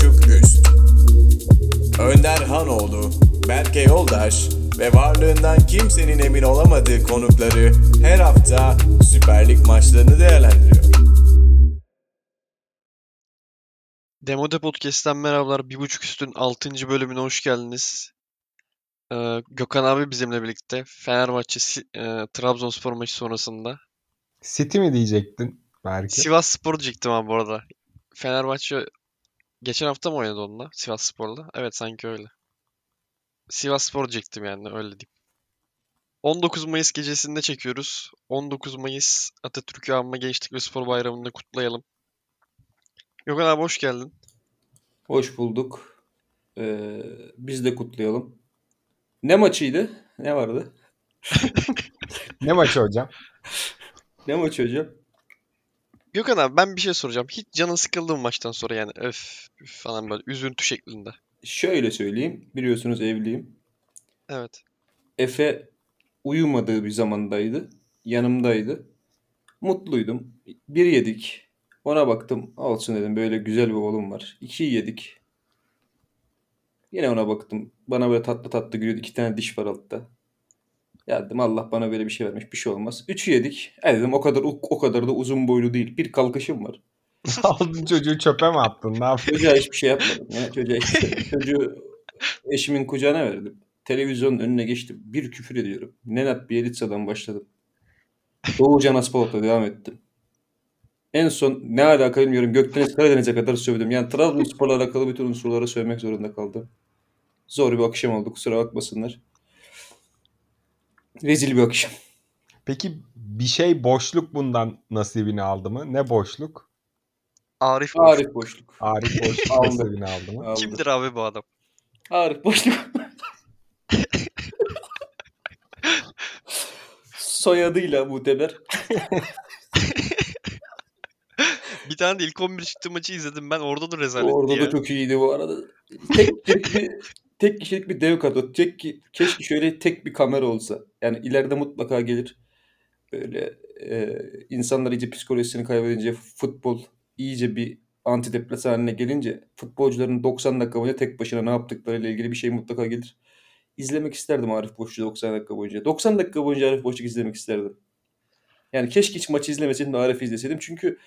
buçuk üst. Önder Hanoğlu, Berke Yoldaş ve varlığından kimsenin emin olamadığı konukları her hafta Süper Lig maçlarını değerlendiriyor. Demode Podcast'ten merhabalar. Bir buçuk üstün 6. bölümüne hoş geldiniz. Ee, Gökhan abi bizimle birlikte. Fenerbahçe e, Trabzonspor maçı sonrasında. City mi diyecektin belki? Sivas Spor diyecektim abi bu arada. Fenerbahçe geçen hafta mı oynadı onunla? Sivas Spor'la. Evet sanki öyle. Sivas Spor diyecektim yani öyle diyeyim. 19 Mayıs gecesinde çekiyoruz. 19 Mayıs Atatürk'ü Anma Gençlik ve Spor Bayramı'nı kutlayalım. Gökhan abi hoş geldin. Hoş bulduk. Ee, biz de kutlayalım. Ne maçıydı? Ne vardı? Ne maçı hocam? Ne maçı hocam? Gökhan abi ben bir şey soracağım. Hiç canın sıkıldı mı maçtan sonra yani öf, üf falan böyle üzüntü şeklinde. Şöyle söyleyeyim. Biliyorsunuz evliyim. Evet. Efe uyumadığı bir zamandaydı. Yanımdaydı. Mutluydum. Bir yedik. Ona baktım. Olsun dedim. Böyle güzel bir oğlum var. İki yedik. Yine ona baktım. Bana böyle tatlı tatlı gülüyordu. İki tane diş var altta. Ya dedim Allah bana böyle bir şey vermiş. Bir şey olmaz. Üçü yedik. E dedim o kadar o kadar da uzun boylu değil. Bir kalkışım var. Aldın çocuğu çöpe mi attın? Ne yaptın? Çocuğa hiçbir şey yapmadım. Ya. Çocuğa hiçbir şey- Çocuğu eşimin kucağına verdim. Televizyonun önüne geçtim. Bir küfür ediyorum. Nenad Bielitsa'dan başladım. Doğucan Aspavot'la devam ettim. En son ne alaka bilmiyorum. Gökdeniz Karadeniz'e kadar sövdüm. Yani Trabzonspor'la alakalı bütün unsurları sövmek zorunda kaldım. Zor bir akşam oldu. Kusura bakmasınlar. Rezil bir akşam. Peki bir şey boşluk bundan nasibini aldı mı? Ne boşluk? Arif Boş. Arif boşluk. Arif boşluk Aldı. nasibini aldı mı? Aldı. Kimdir abi bu adam? Arif boşluk. Soyadıyla Muteber. Bir tane de ilk 11 çıktığı maçı izledim ben. Orada da rezalet Orada ya. da çok iyiydi bu arada. Tek bir, tek kişilik bir dev kadro. Tek ki, keşke şöyle tek bir kamera olsa. Yani ileride mutlaka gelir. Böyle e, insanlar iyice psikolojisini kaybedince futbol iyice bir antidepresan haline gelince futbolcuların 90 dakika boyunca tek başına ne yaptıklarıyla ilgili bir şey mutlaka gelir. İzlemek isterdim Arif Boşçu 90 dakika boyunca. 90 dakika boyunca Arif Boşçuk izlemek isterdim. Yani keşke hiç maçı izlemeseydim de Arif'i izleseydim. Çünkü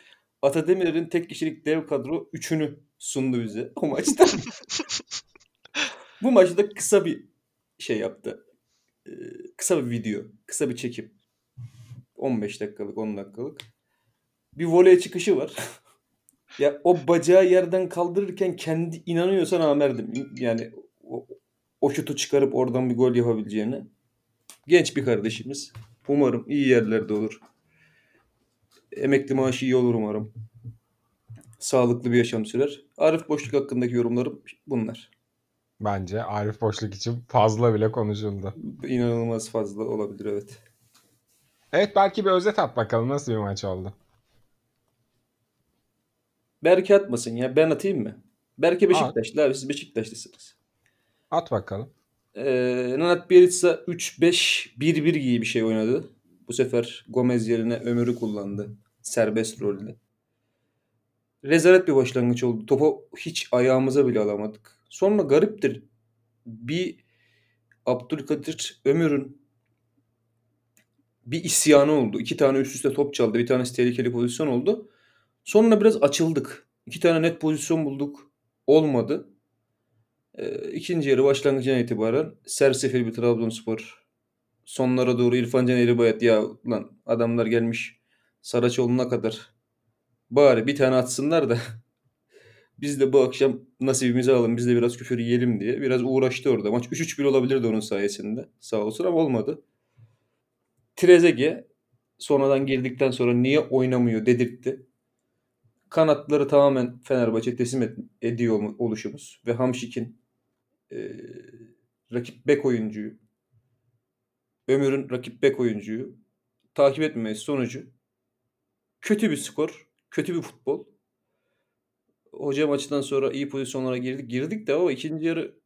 Atademir'in tek kişilik dev kadro üçünü sundu bize o maçta. Bu maçta kısa bir şey yaptı. Ee, kısa bir video, kısa bir çekim. 15 dakikalık, 10 dakikalık. Bir voley çıkışı var. ya o bacağı yerden kaldırırken kendi inanıyorsan amerdim. Yani o, o şutu çıkarıp oradan bir gol yapabileceğine. Genç bir kardeşimiz. Umarım iyi yerlerde olur. Emekli maaşı iyi olur umarım. Sağlıklı bir yaşam sürer. Arif Boşluk hakkındaki yorumlarım bunlar. Bence Arif boşluk için fazla bile konuşuldu. İnanılmaz fazla olabilir evet. Evet belki bir özet at bakalım nasıl bir maç oldu. Berke atmasın ya. Ben atayım mı? Berke Beşiktaşlı abi. Siz Beşiktaşlısınız. At bakalım. Ee, Nenad Bielitsa 3-5-1-1 gibi bir şey oynadı. Bu sefer Gomez yerine Ömür'ü kullandı. Serbest rolde. Rezalet bir başlangıç oldu. Topu hiç ayağımıza bile alamadık. Sonra gariptir. Bir Abdülkadir Ömür'ün bir isyanı oldu. İki tane üst üste top çaldı. Bir tanesi tehlikeli pozisyon oldu. Sonra biraz açıldık. İki tane net pozisyon bulduk. Olmadı. Ee, ikinci yarı başlangıcından itibaren sersefil bir Trabzonspor. Sonlara doğru İrfan Can Eribayat ya lan adamlar gelmiş Saraçoğlu'na kadar. Bari bir tane atsınlar da biz de bu akşam nasibimizi alalım biz de biraz küfür yiyelim diye. Biraz uğraştı orada. Maç 3-3-1 olabilirdi onun sayesinde. Sağ olsun ama olmadı. Trezeguet sonradan girdikten sonra niye oynamıyor dedirtti. Kanatları tamamen Fenerbahçe teslim et- ediyor mu- oluşumuz ve Hamşik'in e, rakip bek oyuncuyu Ömür'ün rakip bek oyuncuyu takip etmemesi sonucu kötü bir skor, kötü bir futbol. Hoca maçtan sonra iyi pozisyonlara girdik. Girdik de o ikinci yarı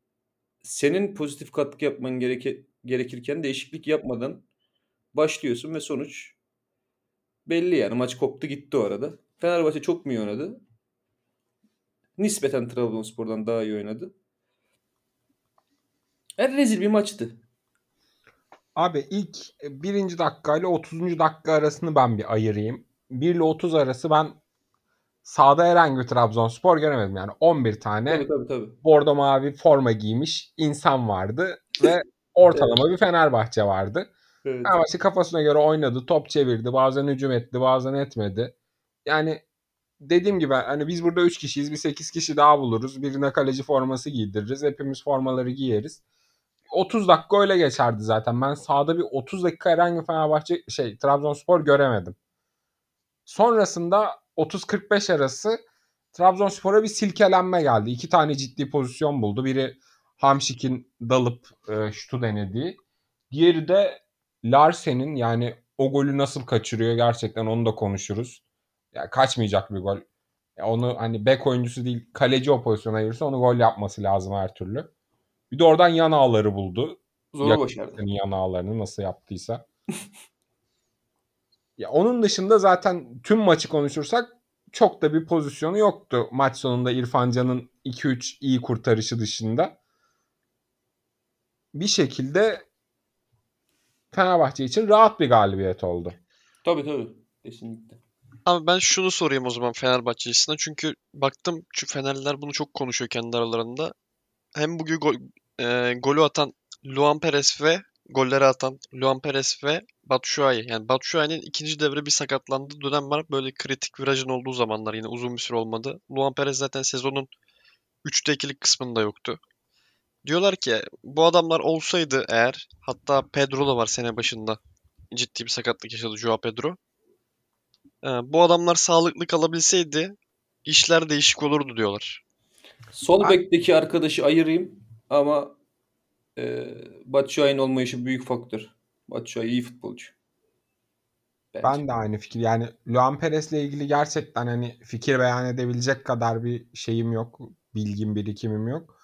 senin pozitif katkı yapman gereke, gerekirken değişiklik yapmadan başlıyorsun ve sonuç belli yani. Maç koptu gitti o arada. Fenerbahçe çok mu iyi oynadı? nispeten Trabzonspor'dan daha iyi oynadı. En rezil bir maçtı. Abi ilk birinci dakika ile 30. dakika arasını ben bir ayırayım. 1 ile 30 arası ben sahada herhangi bir Trabzonspor göremedim. Yani 11 tane Tabii tabii tabii. bordo mavi forma giymiş insan vardı ve ortalama bir Fenerbahçe vardı. Evet. Fenerbahçe kafasına göre oynadı, top çevirdi, bazen hücum etti, bazen etmedi. Yani dediğim gibi hani biz burada 3 kişiyiz, bir 8 kişi daha buluruz. Birine kaleci forması giydiririz, hepimiz formaları giyeriz. 30 dakika öyle geçerdi zaten. Ben sahada bir 30 dakika herhangi Fenerbahçe şey Trabzonspor göremedim. Sonrasında 30-45 arası Trabzonspor'a bir silkelenme geldi. İki tane ciddi pozisyon buldu. Biri Hamşik'in dalıp e, şutu denediği. Diğeri de Larsen'in yani o golü nasıl kaçırıyor gerçekten onu da konuşuruz. Yani kaçmayacak bir gol. Ya onu hani bek oyuncusu değil kaleci o pozisyona girse onu gol yapması lazım her türlü. Bir de oradan yan ağları buldu. Zor başardı. Yan ağlarını nasıl yaptıysa. ya onun dışında zaten tüm maçı konuşursak çok da bir pozisyonu yoktu. Maç sonunda İrfan Can'ın 2-3 iyi kurtarışı dışında. Bir şekilde Fenerbahçe için rahat bir galibiyet oldu. Tabii tabii. Kesinlikle. Abi ben şunu sorayım o zaman Fenerbahçe açısından. Çünkü baktım şu Fenerliler bunu çok konuşuyor kendi aralarında. Hem bugün gol, e, golü atan Luan Perez ve golleri atan Luan Perez ve Batshuayi. Yani Batshuayi'nin ikinci devre bir sakatlandığı dönem var. Böyle kritik virajın olduğu zamanlar yine uzun bir süre olmadı. Luan Perez zaten sezonun 3'te 2'lik kısmında yoktu. Diyorlar ki bu adamlar olsaydı eğer hatta Pedro da var sene başında ciddi bir sakatlık yaşadı Joao Pedro. Ee, bu adamlar sağlıklı kalabilseydi işler değişik olurdu diyorlar. Sol bekteki arkadaşı ayırayım ama e, Batshuayi'nin olmayışı büyük faktör. Batshuayi iyi futbolcu. Bence. Ben de aynı fikir. Yani Luan Perez'le ilgili gerçekten hani fikir beyan edebilecek kadar bir şeyim yok. Bilgim, birikimim yok.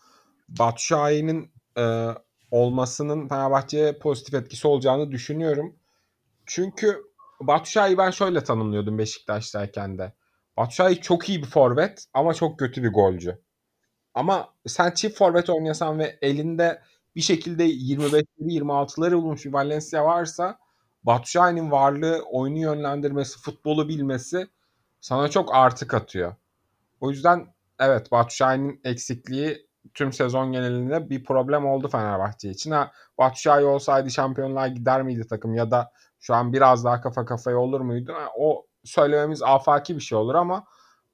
Batshuayi'nin e, olmasının Fenerbahçe'ye pozitif etkisi olacağını düşünüyorum. Çünkü Batshuayi ben şöyle tanımlıyordum Beşiktaş'tayken de. Batshuayi çok iyi bir forvet ama çok kötü bir golcü. Ama sen çift forvet oynasan ve elinde bir şekilde 25'leri 26'ları bulmuş bir Valencia varsa Batshuayi'nin varlığı, oyunu yönlendirmesi, futbolu bilmesi sana çok artı katıyor. O yüzden evet Batshuayi'nin eksikliği tüm sezon genelinde bir problem oldu Fenerbahçe için. Ha, Batshuayi olsaydı şampiyonluğa gider miydi takım ya da şu an biraz daha kafa kafaya olur muydu? Ha, o söylememiz afaki bir şey olur ama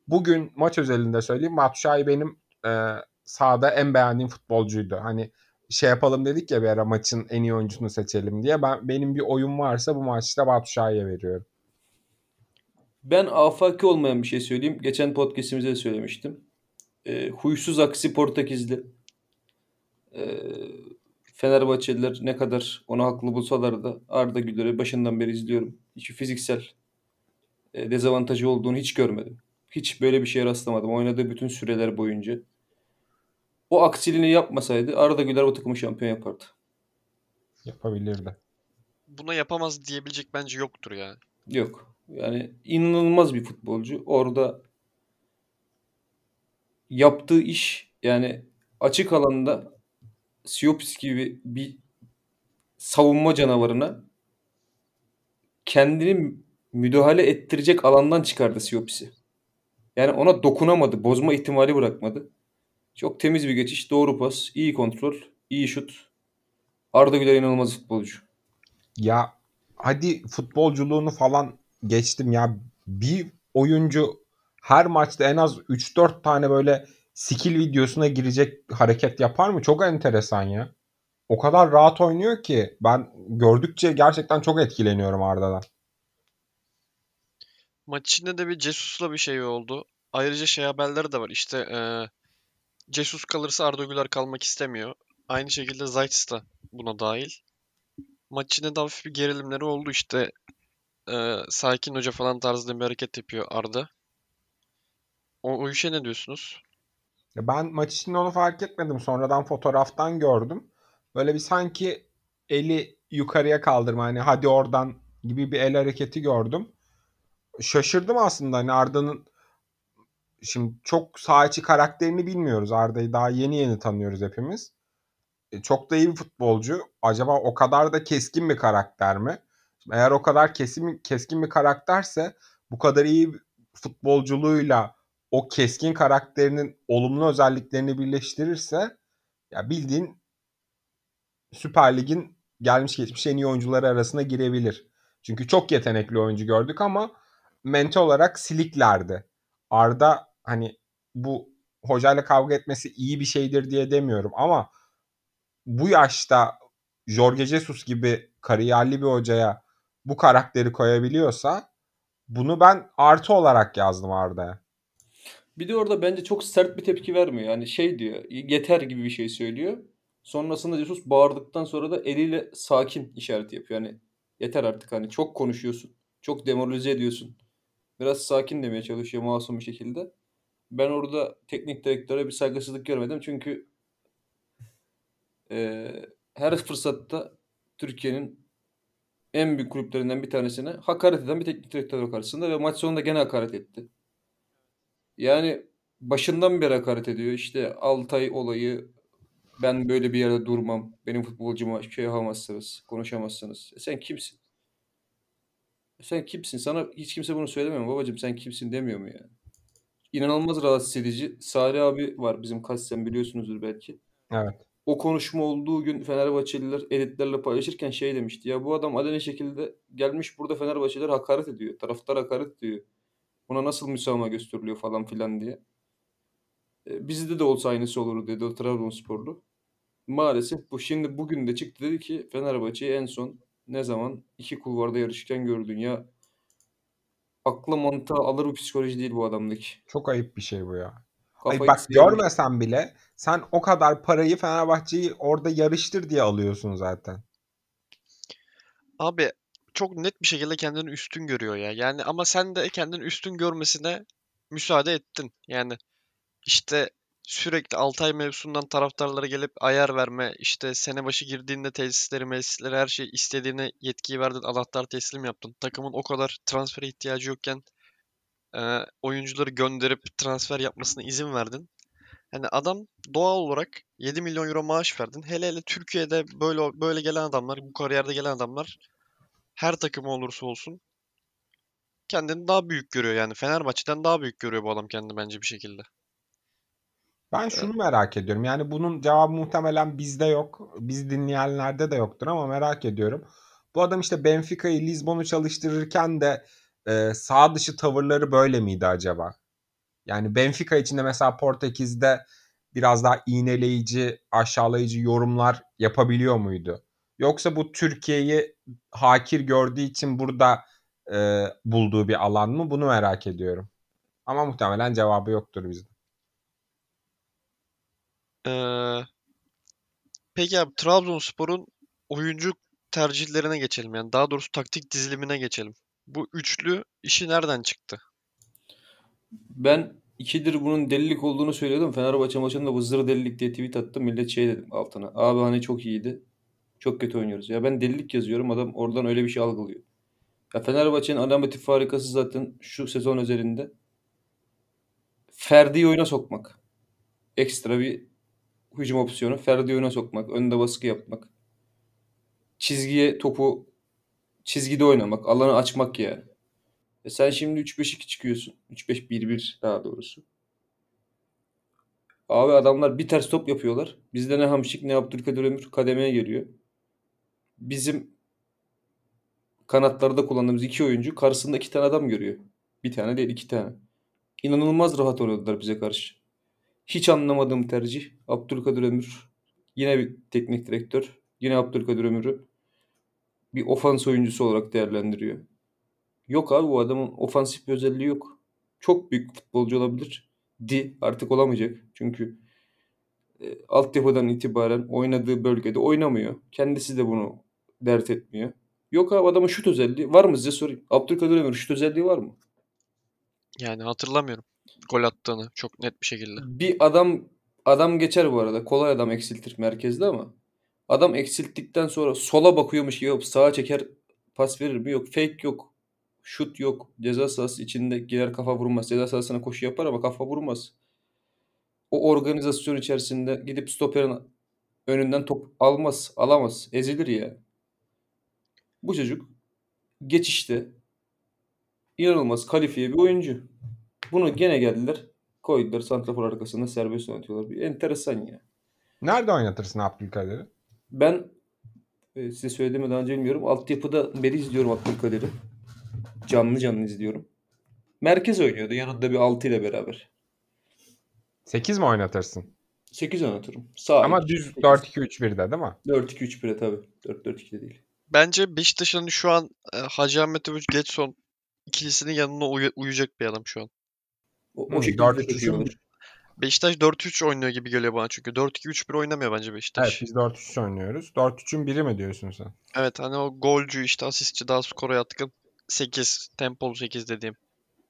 bugün maç özelinde söyleyeyim Batshuayi benim e, sahada en beğendiğim futbolcuydu. Hani şey yapalım dedik ya bir ara maçın en iyi oyuncusunu seçelim diye. Ben benim bir oyun varsa bu maçta Batshuayi'ye veriyorum. Ben afaki olmayan bir şey söyleyeyim. Geçen podcastimizde de söylemiştim. E, huysuz aksi Portekizli. E, Fenerbahçeliler ne kadar onu haklı bulsalar da Arda Güler'i başından beri izliyorum. Hiç fiziksel e, dezavantajı olduğunu hiç görmedim. Hiç böyle bir şeye rastlamadım. Oynadığı bütün süreler boyunca. O aksiliğini yapmasaydı Arda Güler o takımı şampiyon yapardı. Yapabilirdi. Buna yapamaz diyebilecek bence yoktur ya. Yok. Yani inanılmaz bir futbolcu. Orada yaptığı iş yani açık alanda Siopis gibi bir savunma canavarına kendini müdahale ettirecek alandan çıkardı Siopis'i. Yani ona dokunamadı. Bozma ihtimali bırakmadı. Çok temiz bir geçiş. Doğru pas. iyi kontrol. iyi şut. Arda Güler inanılmaz futbolcu. Ya hadi futbolculuğunu falan geçtim ya. Bir oyuncu her maçta en az 3-4 tane böyle skill videosuna girecek hareket yapar mı? Çok enteresan ya. O kadar rahat oynuyor ki ben gördükçe gerçekten çok etkileniyorum Arda'dan. Maç içinde de bir Cesus'la bir şey oldu. Ayrıca şey haberleri de var. İşte eee Jesus kalırsa Arda Güler kalmak istemiyor. Aynı şekilde Zayt da buna dahil. Maç içinde de hafif bir gerilimleri oldu işte. Eee, sakin hoca falan tarzında bir hareket yapıyor Arda. O, o işe ne diyorsunuz? Ben maç içinde onu fark etmedim. Sonradan fotoğraftan gördüm. Böyle bir sanki eli yukarıya kaldırma hani hadi oradan gibi bir el hareketi gördüm. Şaşırdım aslında hani Arda'nın şimdi çok saha içi karakterini bilmiyoruz. Arda'yı daha yeni yeni tanıyoruz hepimiz. E, çok da iyi bir futbolcu. Acaba o kadar da keskin bir karakter mi? Şimdi eğer o kadar kesin keskin bir karakterse bu kadar iyi futbolculuğuyla o keskin karakterinin olumlu özelliklerini birleştirirse ya bildiğin Süper Lig'in gelmiş geçmiş en iyi oyuncuları arasına girebilir. Çünkü çok yetenekli oyuncu gördük ama mental olarak siliklerdi. Arda hani bu hocayla kavga etmesi iyi bir şeydir diye demiyorum ama bu yaşta Jorge Jesus gibi kariyerli bir hocaya bu karakteri koyabiliyorsa bunu ben artı olarak yazdım Arda'ya. Bir de orada bence çok sert bir tepki vermiyor. Yani şey diyor, yeter gibi bir şey söylüyor. Sonrasında Jesus bağırdıktan sonra da eliyle sakin işareti yapıyor. Yani yeter artık hani çok konuşuyorsun. Çok demoralize ediyorsun. Biraz sakin demeye çalışıyor masum bir şekilde. Ben orada teknik direktöre bir saygısızlık görmedim. Çünkü eee, her fırsatta Türkiye'nin en büyük kulüplerinden bir tanesine hakaret eden bir teknik direktör karşısında ve maç sonunda gene hakaret etti. Yani başından beri hakaret ediyor. İşte Altay olayı ben böyle bir yerde durmam. Benim futbolcuma şey yapamazsınız. Konuşamazsınız. E sen kimsin? E sen kimsin? Sana hiç kimse bunu söylemiyor mu? Babacım sen kimsin demiyor mu yani? İnanılmaz rahatsız edici. Salih abi var bizim kasten biliyorsunuzdur belki. Evet. O konuşma olduğu gün Fenerbahçeliler editlerle paylaşırken şey demişti. Ya bu adam aleni şekilde gelmiş burada Fenerbahçeliler hakaret ediyor. Taraftar hakaret ediyor. Buna nasıl müsamaha gösteriliyor falan filan diye. E, bizde de olsa aynısı olur dedi o Trabzonsporlu. Maalesef bu şimdi bugün de çıktı dedi ki Fenerbahçe'yi en son ne zaman iki kulvarda yarışırken gördün ya. Akla mantığa alır bu psikoloji değil bu adamdaki. Çok ayıp bir şey bu ya. Ay Kafayı bak sıyırmış. görmesen bile sen o kadar parayı Fenerbahçe'yi orada yarıştır diye alıyorsun zaten. Abi çok net bir şekilde kendini üstün görüyor ya. Yani ama sen de kendini üstün görmesine müsaade ettin. Yani işte sürekli Altay mevzusundan taraftarlara gelip ayar verme, işte sene başı girdiğinde tesisleri, mesisleri her şey istediğine yetkiyi verdin, anahtar teslim yaptın. Takımın o kadar transfere ihtiyacı yokken e, oyuncuları gönderip transfer yapmasına izin verdin. Yani adam doğal olarak 7 milyon euro maaş verdin. Hele hele Türkiye'de böyle böyle gelen adamlar, bu kariyerde gelen adamlar her takımı olursa olsun kendini daha büyük görüyor yani. Fenerbahçe'den daha büyük görüyor bu adam kendini bence bir şekilde. Ben şunu merak ediyorum. Yani bunun cevabı muhtemelen bizde yok. Biz dinleyenlerde de yoktur ama merak ediyorum. Bu adam işte Benfica'yı, Lisbon'u çalıştırırken de e, sağ dışı tavırları böyle miydi acaba? Yani Benfica içinde mesela Portekiz'de biraz daha iğneleyici, aşağılayıcı yorumlar yapabiliyor muydu? Yoksa bu Türkiye'yi hakir gördüğü için burada e, bulduğu bir alan mı? Bunu merak ediyorum. Ama muhtemelen cevabı yoktur bizde. Ee, peki abi Trabzonspor'un oyuncu tercihlerine geçelim. Yani daha doğrusu taktik dizilimine geçelim. Bu üçlü işi nereden çıktı? Ben ikidir bunun delilik olduğunu söylüyordum. Fenerbahçe maçında bu zır delilik diye tweet attım. Millet şey dedim altına. Abi hani çok iyiydi. Çok kötü oynuyoruz. Ya ben delilik yazıyorum. Adam oradan öyle bir şey algılıyor. Ya Fenerbahçe'nin alameti farikası zaten şu sezon üzerinde. Ferdi'yi oyuna sokmak. Ekstra bir hücum opsiyonu. Ferdi'yi oyuna sokmak. Önde baskı yapmak. Çizgiye topu çizgide oynamak. Alanı açmak yani. E sen şimdi 3-5-2 çıkıyorsun. 3-5-1-1 daha doğrusu. Abi adamlar bir ters top yapıyorlar. Bizde ne Hamşik ne Abdülkadir Ömür kademeye geliyor. Bizim kanatlarda kullandığımız iki oyuncu karşısında iki tane adam görüyor. Bir tane değil iki tane. İnanılmaz rahat oynadılar bize karşı. Hiç anlamadığım tercih. Abdülkadir Ömür. Yine bir teknik direktör. Yine Abdülkadir Ömür'ü bir ofans oyuncusu olarak değerlendiriyor. Yok abi bu adamın ofansif bir özelliği yok. Çok büyük futbolcu olabilir. Di artık olamayacak. Çünkü e, altyapıdan itibaren oynadığı bölgede oynamıyor. Kendisi de bunu dert etmiyor. Yok abi adamın şut özelliği var mı size sorayım. Abdülkadir Ömür şut özelliği var mı? Yani hatırlamıyorum gol attığını çok net bir şekilde. Bir adam adam geçer bu arada. Kolay adam eksiltir merkezde ama adam eksilttikten sonra sola bakıyormuş gibi yapıp sağa çeker pas verir mi? Yok. Fake yok. Şut yok. Ceza sahası içinde girer kafa vurmaz. Ceza sahasına koşu yapar ama kafa vurmaz. O organizasyon içerisinde gidip stoperin önünden top almaz, alamaz. Ezilir ya. Bu çocuk geçişte inanılmaz kalifiye bir oyuncu. Bunu gene geldiler. Koydular santrafor arkasında serbest oynatıyorlar. Bir enteresan ya. Nerede oynatırsın Abdülkadir'i? Ben e, size söylediğimi daha önce bilmiyorum. Altyapıda beri izliyorum Abdülkadir'i. Canlı canlı izliyorum. Merkez oynuyordu yanında bir 6 ile beraber. 8 mi oynatırsın? 8 oynatırım. Sağ Ama düz sekiz. 4-2-3-1'de değil mi? 4-2-3-1'e tabii. 4-4-2'de değil. Bence Beşiktaş'ın şu an e, Hacı Ahmetoviç Getson ikilisinin yanına uya- uyacak bir adam şu an. O, o şekilde 4-3-3'ün çok iyi olur. Beşiktaş 4-3 oynuyor gibi geliyor bana çünkü. 4-2-3-1 oynamıyor bence Evet Beşiktaş. biz 4-3 oynuyoruz. 4-3'ün biri mi diyorsun sen? Evet hani o golcü işte asistçi daha skora yatkın 8 tempolu 8 dediğim.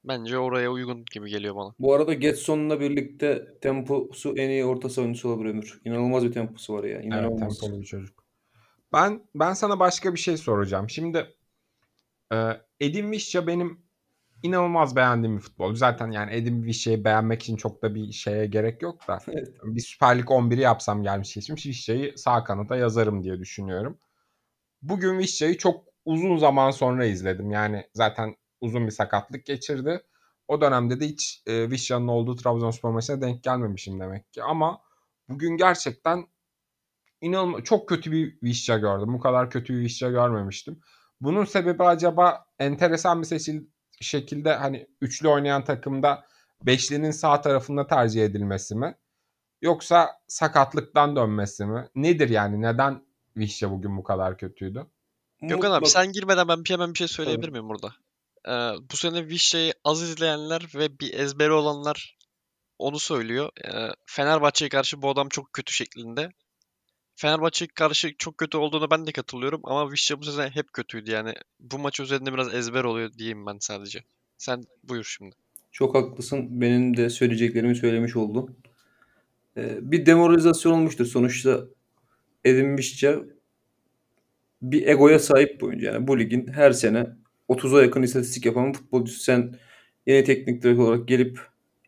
Bence oraya uygun gibi geliyor bana. Bu arada Getson'la birlikte temposu en iyi orta savunucusu olabilir Ömür. İnanılmaz bir temposu var ya. Evet İnanılmaz. tempolu bir çocuk. Ben ben sana başka bir şey soracağım. Şimdi e, Edin Visca benim inanılmaz beğendiğim bir futbolcu. Zaten yani Edin Visca'yı beğenmek için çok da bir şeye gerek yok da. Evet. bir Süper Lig 11'i yapsam gelmiş geçmiş Visca'yı sağ kanata yazarım diye düşünüyorum. Bugün Visca'yı çok uzun zaman sonra izledim. Yani zaten uzun bir sakatlık geçirdi. O dönemde de hiç e, Visca'nın olduğu Trabzonspor maçına denk gelmemişim demek ki. Ama bugün gerçekten inanılmaz çok kötü bir Visca gördüm. Bu kadar kötü bir Visca görmemiştim. Bunun sebebi acaba enteresan bir seçil şekilde hani üçlü oynayan takımda beşlinin sağ tarafında tercih edilmesi mi? Yoksa sakatlıktan dönmesi mi? Nedir yani? Neden Visca bugün bu kadar kötüydü? Gökhan abi sen girmeden ben bir hemen bir şey söyleyebilir Tabii. miyim burada? Ee, bu sene Vişça'yı az izleyenler ve bir ezberi olanlar onu söylüyor. Ee, Fenerbahçe'ye karşı bu adam çok kötü şeklinde. Fenerbahçe'ye karşı çok kötü olduğunu ben de katılıyorum ama Vişça bu sene hep kötüydü yani. Bu maç üzerinde biraz ezber oluyor diyeyim ben sadece. Sen buyur şimdi. Çok haklısın. Benim de söyleyeceklerimi söylemiş oldun. Ee, bir demoralizasyon olmuştur. Sonuçta Edin Visca bir egoya sahip bir oyuncu. Yani bu ligin her sene 30'a yakın istatistik yapan futbolcusu. Sen yeni teknik direktör olarak gelip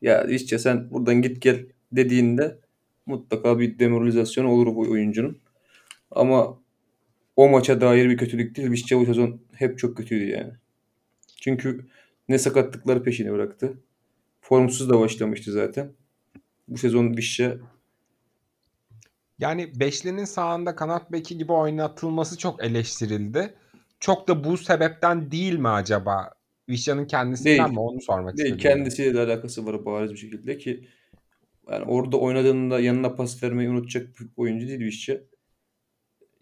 ya Visca sen buradan git gel dediğinde mutlaka bir demoralizasyon olur bu oyuncunun. Ama o maça dair bir kötülük değil. Visca bu sezon hep çok kötüydü yani. Çünkü ne sakatlıkları peşini bıraktı. Formsuz da başlamıştı zaten. Bu sezon Visca Yani beşlinin sağında kanat beki gibi oynatılması çok eleştirildi. Çok da bu sebepten değil mi acaba? Visca'nın kendisinden Değil. mi? Onu sormak Değil, istedim. kendisiyle de alakası var bariz bir şekilde ki yani orada oynadığında yanına pas vermeyi unutacak bir oyuncu değil Visca.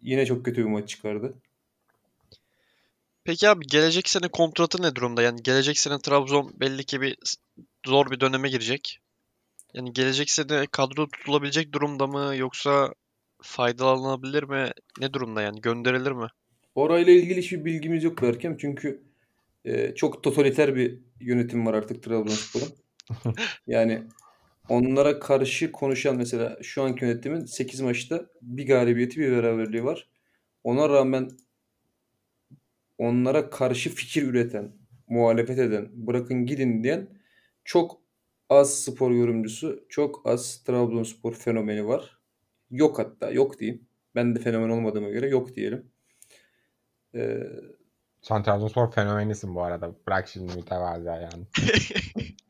Yine çok kötü bir maç çıkardı. Peki abi gelecek sene kontratı ne durumda? Yani gelecek sene Trabzon belli ki bir zor bir döneme girecek. Yani gelecek sene kadro tutulabilecek durumda mı yoksa faydalanabilir mi? Ne durumda yani? Gönderilir mi? Orayla ilgili hiçbir bilgimiz yok Berkem çünkü e, çok totaliter bir yönetim var artık Trabzonspor'un. yani onlara karşı konuşan mesela şu anki yönetimin 8 maçta bir galibiyeti bir beraberliği var. Ona rağmen onlara karşı fikir üreten, muhalefet eden, bırakın gidin diyen çok az spor yorumcusu, çok az Trabzonspor fenomeni var. Yok hatta, yok diyeyim. Ben de fenomen olmadığıma göre yok diyelim. Ee, Sen Trabzonspor fenomenisin bu arada. Bırak şimdi mütevazı yani.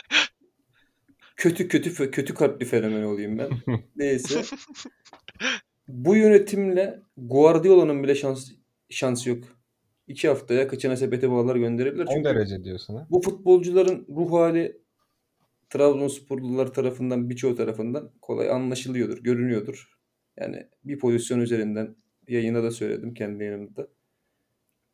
kötü kötü kötü kalpli fenomen olayım ben. Neyse. Bu yönetimle Guardiola'nın bile şans şansı yok. İki haftaya kaçına sepete bağlar gönderebilir. 10 Çünkü derece diyorsun ha. bu futbolcuların ruh hali Trabzonsporlular tarafından birçoğu tarafından kolay anlaşılıyordur, görünüyordur. Yani bir pozisyon üzerinden yayında da söyledim kendi yayınımda.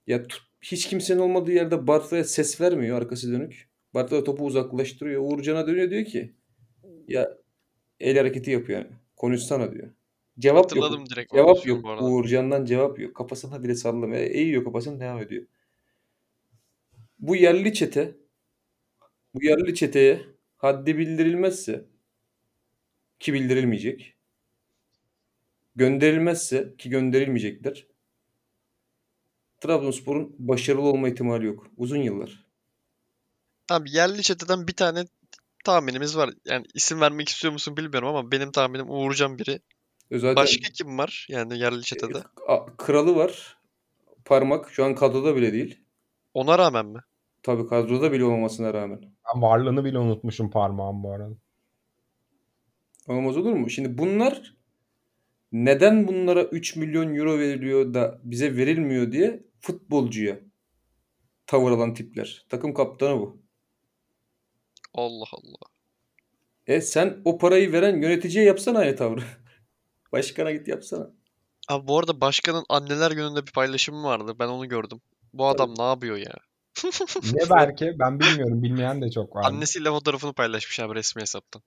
Ya hiç kimsenin olmadığı yerde Bartra'ya ses vermiyor arkası dönük. Bartra topu uzaklaştırıyor. Uğurcan'a dönüyor diyor ki ya el hareketi yapıyor yani. Konuşsana diyor. Cevap yok. Hatırladım direkt o Cevap yok. Uğurcan'dan cevap yok. Kafasına bile sallamıyor. Eğiyor kafasını devam ediyor. Bu yerli çete bu yerli çeteye haddi bildirilmezse ki bildirilmeyecek gönderilmezse ki gönderilmeyecekler Trabzonspor'un başarılı olma ihtimali yok. Uzun yıllar. Abi yerli çeteden bir tane tahminimiz var. Yani isim vermek istiyor musun bilmiyorum ama benim tahminim Uğurcan biri. E Zaten Başka kim var yani yerli çetede? A- kralı var. Parmak şu an kadroda bile değil. Ona rağmen mi? Tabii kadroda bile olmamasına rağmen. Ben varlığını bile unutmuşum parmağım bu arada. Olmaz olur mu? Şimdi bunlar neden bunlara 3 milyon euro veriliyor da bize verilmiyor diye futbolcuya tavır alan tipler. Takım kaptanı bu. Allah Allah. E sen o parayı veren yöneticiye yapsana aynı tavrı. Başkana git yapsana. Abi bu arada başkanın anneler gününde bir paylaşımı vardı. Ben onu gördüm. Bu adam ne yapıyor ya? Ne belki ben bilmiyorum. Bilmeyen de çok var. Annesiyle fotoğrafını paylaşmış abi resmi hesaptan.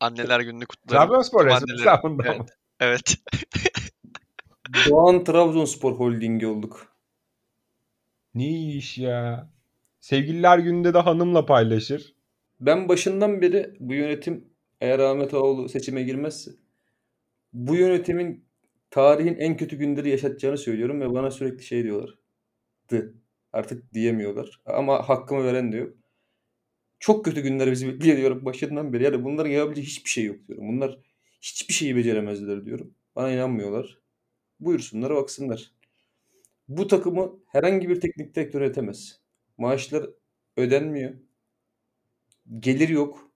Anneler gününü kutlarım. Trabzonspor resmi hesabında Evet. mı? Evet. Doğan Trabzonspor Holding'i olduk. Ne iş ya? Sevgililer gününde de hanımla paylaşır. Ben başından beri bu yönetim eğer Ahmet Ağoğlu seçime girmezse bu yönetimin tarihin en kötü günleri yaşatacağını söylüyorum ve bana sürekli şey diyorlar. Dı. Artık diyemiyorlar. Ama hakkımı veren de yok. Çok kötü günler bizi bekliyor diyorum başından beri. Yani bunların yapabileceği hiçbir şey yok diyorum. Bunlar hiçbir şeyi beceremezler diyorum. Bana inanmıyorlar. Buyursunlar baksınlar. Bu takımı herhangi bir teknik direktör yönetemez. Maaşlar ödenmiyor. Gelir yok.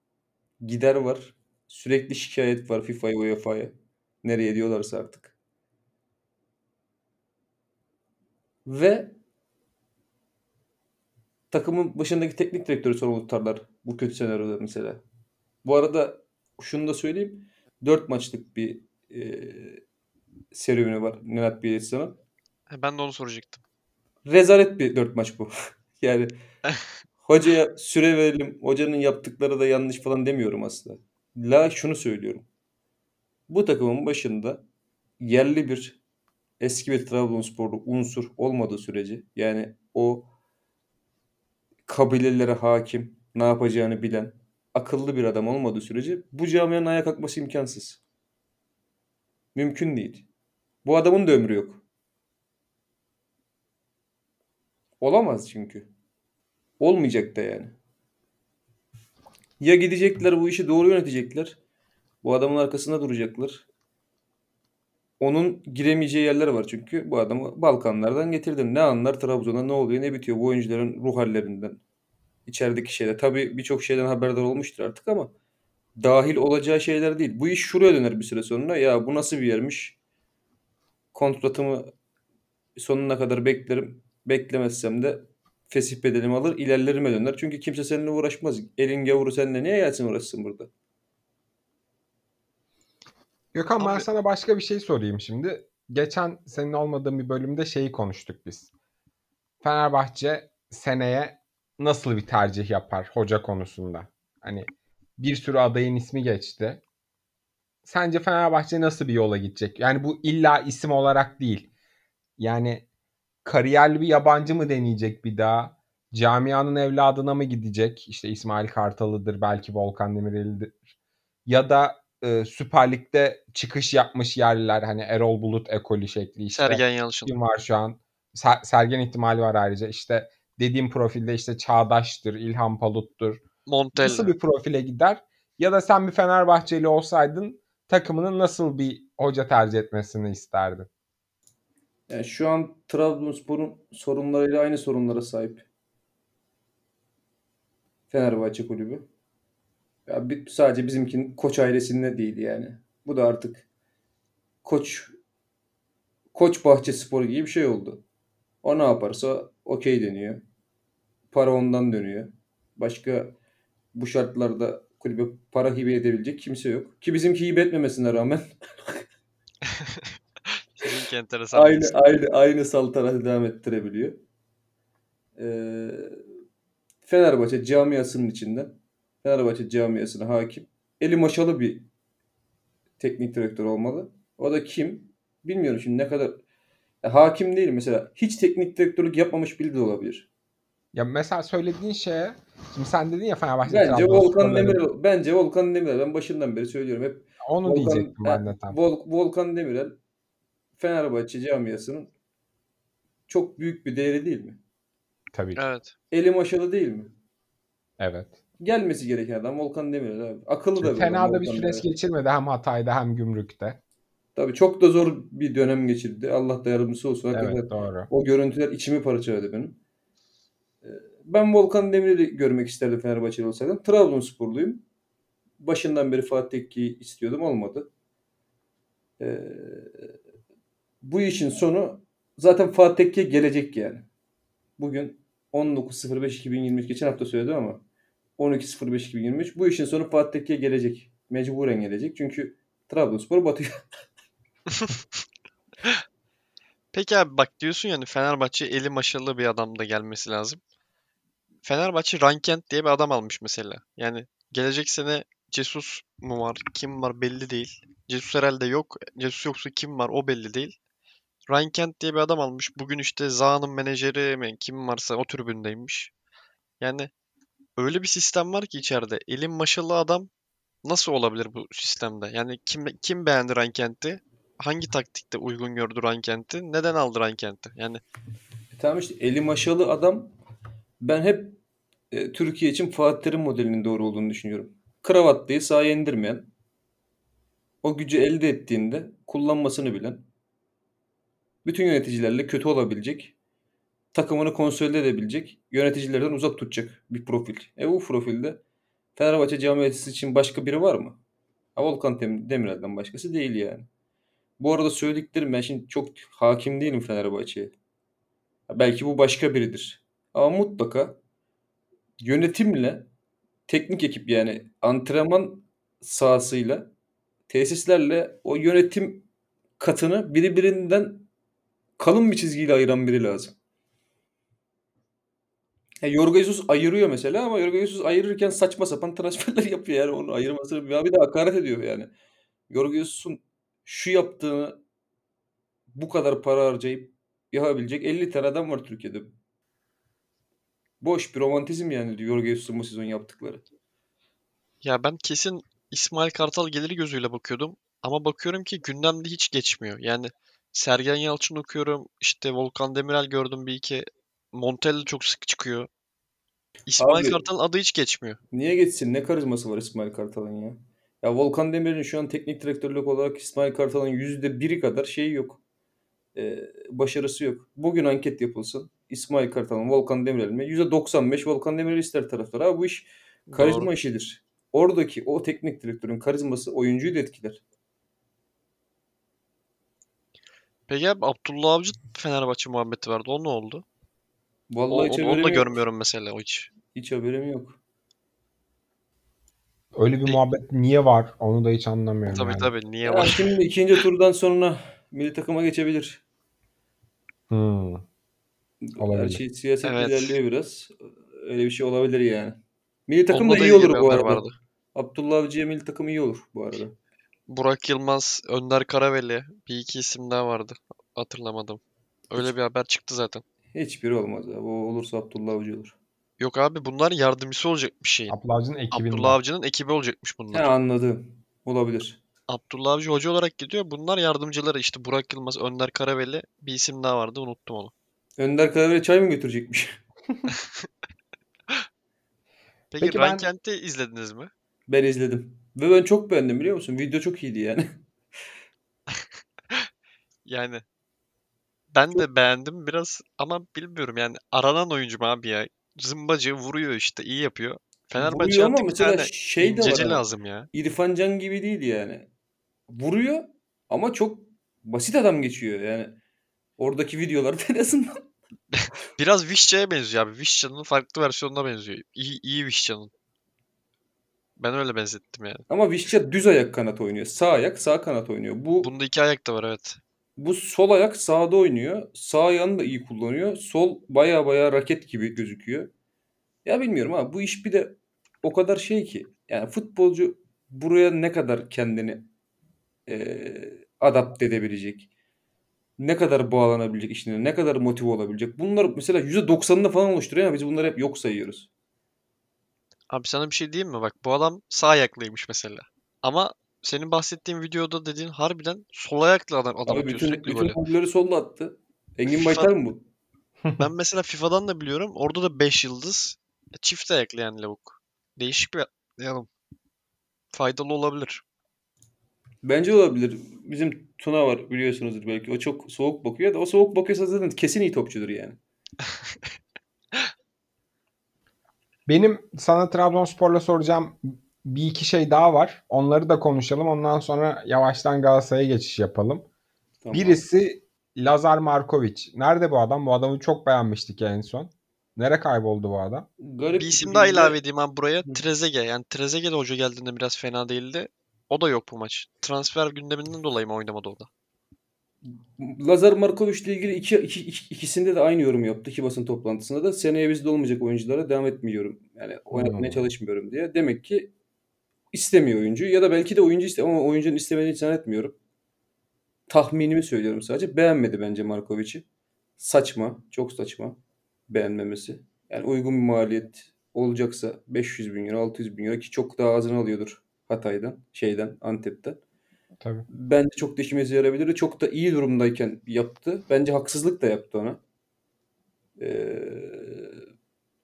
Gider var. Sürekli şikayet var FIFA'ya, UEFA'ya. Nereye diyorlarsa artık. Ve takımın başındaki teknik direktörü sorumlu tutarlar bu kötü senaryoda mesela. Bu arada şunu da söyleyeyim. 4 maçlık bir e, serüveni var Nenad Bielitsa'nın. Ha, Ben de onu soracaktım. Rezalet bir 4 maç bu. yani hocaya süre verelim. Hocanın yaptıkları da yanlış falan demiyorum aslında. La şunu söylüyorum. Bu takımın başında yerli bir eski bir Trabzonsporlu unsur olmadığı sürece yani o kabilelere hakim, ne yapacağını bilen, akıllı bir adam olmadığı sürece bu camianın ayağa kalkması imkansız. Mümkün değil. Bu adamın da ömrü yok. Olamaz çünkü. Olmayacak da yani. Ya gidecekler bu işi doğru yönetecekler. Bu adamın arkasında duracaklar. Onun giremeyeceği yerler var çünkü bu adamı Balkanlardan getirdin. Ne anlar Trabzon'a ne oluyor ne bitiyor bu oyuncuların ruh hallerinden. içerideki şeyler. Tabii birçok şeyden haberdar olmuştur artık ama dahil olacağı şeyler değil. Bu iş şuraya döner bir süre sonra. Ya bu nasıl bir yermiş? Kontratımı sonuna kadar beklerim. Beklemezsem de fesih bedelimi alır ilerlerime döner. Çünkü kimse seninle uğraşmaz. Elin gavuru seninle niye gelsin uğraşsın burada? Gökhan ben Abi- sana başka bir şey sorayım şimdi. Geçen senin olmadığın bir bölümde şeyi konuştuk biz. Fenerbahçe seneye nasıl bir tercih yapar hoca konusunda? Hani bir sürü adayın ismi geçti. Sence Fenerbahçe nasıl bir yola gidecek? Yani bu illa isim olarak değil. Yani kariyerli bir yabancı mı deneyecek bir daha? Camianın evladına mı gidecek? İşte İsmail Kartalı'dır, belki Volkan Demirel'idir. Ya da e, Süper Lig'de çıkış yapmış yerliler hani Erol Bulut ekolü şekli işte. Sergen Yalçın. Kim var şu an? Ser- Sergen ihtimali var ayrıca. İşte dediğim profilde işte Çağdaş'tır, İlhan Palut'tur. Montella. Nasıl bir profile gider? Ya da sen bir Fenerbahçeli olsaydın takımının nasıl bir hoca tercih etmesini isterdin? Yani şu an Trabzonspor'un sorunlarıyla aynı sorunlara sahip. Fenerbahçe kulübü. Ya bir, sadece bizimkinin koç ailesinde değil yani. Bu da artık koç koç bahçe sporu gibi bir şey oldu. O ne yaparsa okey deniyor. Para ondan dönüyor. Başka bu şartlarda kulübe para hibe edebilecek kimse yok. Ki bizimki hibe etmemesine rağmen Enteresan. aynı aynı aynı saltanatı devam ettirebiliyor. Ee, Fenerbahçe camiasının içinden Fenerbahçe camiasına hakim. Eli maşalı bir teknik direktör olmalı. O da kim? Bilmiyorum şimdi ne kadar hakim değil mesela. Hiç teknik direktörlük yapmamış biri de olabilir. Ya mesela söylediğin şeye şimdi sen dedin ya Fenerbahçe Bence Volkan Demirel bence Volkan Demirel ben başından beri söylüyorum hep Onu Volkan, diyecektim ben de tam. Vol- Volkan Demirel Fenerbahçe camiasının çok büyük bir değeri değil mi? Tabii ki. Evet. Eli maşalı değil mi? Evet. Gelmesi gereken adam Volkan Demirel abi. Akıllı da bir Fena adam da bir süreç geçirmedi hem Hatay'da hem Gümrük'te. Tabii çok da zor bir dönem geçirdi. Allah da yardımcısı olsun. Hakikaten Evet doğru. o görüntüler içimi parçaladı benim. Ee, Ben Volkan Demirel'i görmek isterdim Fenerbahçeli olsaydım. Trabzonsporluyum. Başından beri Fatih Tekke'yi istiyordum. Olmadı. Ee, bu işin sonu zaten Fatih Tekke gelecek yani. Bugün 19.05.2023 geçen hafta söyledim ama 12.05.2023 bu işin sonu Fatih Tekke'ye gelecek. Mecburen gelecek. Çünkü Trabzonspor batıyor. Peki abi bak diyorsun yani Fenerbahçe eli maşalı bir adam da gelmesi lazım. Fenerbahçe Rankent diye bir adam almış mesela. Yani gelecek sene Jesus mu var, kim var belli değil. Jesus herhalde yok. Jesus yoksa kim var o belli değil. Rankent diye bir adam almış. Bugün işte Zaha'nın menajeri mi kim varsa o tribündeymiş. Yani öyle bir sistem var ki içeride. Elin maşalı adam nasıl olabilir bu sistemde? Yani kim kim beğendi Rankent'i? Hangi taktikte uygun gördü Rankent'i? Neden aldı Rankent'i? Yani E tamam işte eli maşalı adam ben hep e, Türkiye için Fatih Terim modelinin doğru olduğunu düşünüyorum. Kravatlıyı sahaya indirmeyen, o gücü elde ettiğinde kullanmasını bilen, bütün yöneticilerle kötü olabilecek, takımını konsolide edebilecek, yöneticilerden uzak tutacak bir profil. E bu profilde Fenerbahçe camiası için başka biri var mı? Volkan Dem- Demirel'den başkası değil yani. Bu arada söylediklerim ben şimdi çok hakim değilim Fenerbahçe'ye. Belki bu başka biridir. Ama mutlaka yönetimle teknik ekip yani antrenman sahasıyla tesislerle o yönetim katını birbirinden kalın bir çizgiyle ayıran biri lazım. Ya Jorge Jesus ayırıyor mesela ama Jorge Jesus ayırırken saçma sapan transferler yapıyor yani onu ayırmasını bir de hakaret ediyor yani. Jorge Jesus'un şu yaptığını bu kadar para harcayıp yapabilecek 50 tane adam var Türkiye'de. Boş bir romantizm yani diyor Jesus'un bu sezon yaptıkları. ya ben kesin İsmail Kartal gelir gözüyle bakıyordum. Ama bakıyorum ki gündemde hiç geçmiyor. Yani Sergen Yalçın okuyorum. işte Volkan Demirel gördüm bir iki. Montella çok sık çıkıyor. İsmail Abi- Kartal'ın adı hiç geçmiyor. Niye geçsin? Ne karizması var İsmail Kartal'ın ya? Ya Volkan Demirel'in şu an teknik direktörlük olarak İsmail Kartal'ın yüzde biri kadar şeyi yok. Ee, başarısı yok. Bugün anket yapılsın. İsmail Kartal'ın Volkan Demirel mi? Yüzde 95 Volkan Demirel ister taraftar. Abi bu iş karizma Doğru. işidir. Oradaki o teknik direktörün karizması oyuncuyu da etkiler. Peki abi Abdullah Avcı Fenerbahçe muhabbeti vardı. O ne oldu? O, Vallahi hiç onu, onu da yok. görmüyorum mesela o hiç. Hiç haberim yok. Öyle bir Peki. muhabbet niye var onu da hiç anlamıyorum Tabii yani. tabii. Niye Ya var? şimdi ikinci turdan sonra milli takıma geçebilir. Hmm. Her Olabilir. şey siyaset Evet. ilerliyor biraz. Öyle bir şey olabilir yani. Milli takım Onunla da iyi olur bu arada. vardı. Abdullah Avcı'ya milli takım iyi olur bu arada. Burak Yılmaz, Önder Karaveli bir iki isim daha vardı. Hatırlamadım. Öyle bir haber çıktı zaten. Hiçbiri olmaz abi. O olursa Abdullah Avcı olur. Yok abi bunlar yardımcısı olacakmış şeyin. Abdullah Avcı'nın ekibinden. Abdullah Avcı'nın ekibi olacakmış He bunlar. anladım. Olabilir. Abdullah Avcı hoca olarak gidiyor. Bunlar yardımcıları işte Burak Yılmaz, Önder Karaveli bir isim daha vardı unuttum onu. Önder Karaveli çay mı götürecekmiş? Peki, Peki ben- Rankent'i izlediniz mi? Ben izledim. Ve ben çok beğendim biliyor musun? Video çok iyiydi yani. Yani ben de beğendim biraz ama bilmiyorum yani aranan oyuncu mu abi ya? Zımbacı vuruyor işte iyi yapıyor. Fenerbahçe Vuruyor ama mesela şey de var. lazım ya. İrfan Can gibi değil yani. Vuruyor ama çok basit adam geçiyor yani. Oradaki videolarda en azından. Biraz Vişça'ya benziyor abi. Vişça'nın farklı versiyonuna benziyor. İyi, iyi Vişça'nın. Ben öyle benzettim yani. Ama Vişça düz ayak kanat oynuyor. Sağ ayak sağ kanat oynuyor. Bu Bunda iki ayak da var evet. Bu sol ayak sağda oynuyor. Sağ ayağını da iyi kullanıyor. Sol baya baya raket gibi gözüküyor. Ya bilmiyorum ama bu iş bir de o kadar şey ki. Yani futbolcu buraya ne kadar kendini eee adapte edebilecek. Ne kadar bağlanabilecek işine, ne kadar motive olabilecek. Bunlar mesela %90'ını falan oluşturuyor ama biz bunları hep yok sayıyoruz. Abi sana bir şey diyeyim mi? Bak bu adam sağ ayaklıymış mesela. Ama senin bahsettiğin videoda dediğin harbiden sol ayaklı adam, adam Abi atıyor bütün, sürekli bütün böyle. golleri solla attı. Engin FIFA Baytar mı bu? Ben mesela FIFA'dan da biliyorum. Orada da 5 yıldız. Çift ayaklı yani lavuk. Değişik bir atlayalım. Faydalı olabilir. Bence olabilir. Bizim Tuna var biliyorsunuzdur belki. O çok soğuk bakıyor da o soğuk bakıyorsa zaten kesin iyi topçudur yani. Benim sana Trabzonspor'la soracağım bir iki şey daha var. Onları da konuşalım. Ondan sonra yavaştan Galatasaray'a geçiş yapalım. Tamam. Birisi Lazar Markovic. Nerede bu adam? Bu adamı çok beğenmiştik en son. Nere kayboldu bu adam? Garip Bir isim daha ilave edeyim abi buraya. Hı. Trezeguet. Yani Trezeguet de hoca geldiğinde biraz fena değildi. O da yok bu maç. Transfer gündeminden dolayı mı oynamadı o da? Lazar Markovic ile ilgili iki, iki, iki- ikisinde de aynı yorum yaptı iki basın toplantısında da seneye bizde olmayacak oyunculara devam etmiyorum. Yani oynatmaya Hmm. çalışmıyorum diye. Demek ki istemiyor oyuncu ya da belki de oyuncu istemiyor ama oyuncunun istemediğini zannetmiyorum. Tahminimi söylüyorum sadece. Beğenmedi bence Markovic'i. Saçma. Çok saçma. Beğenmemesi. Yani uygun bir maliyet olacaksa 500 bin euro, 600 bin euro ki çok daha azını alıyordur Hatay'dan, şeyden, Antep'ten. Tabii. Bence çok da işimize yarayabilir. Çok da iyi durumdayken yaptı. Bence haksızlık da yaptı ona. Ee,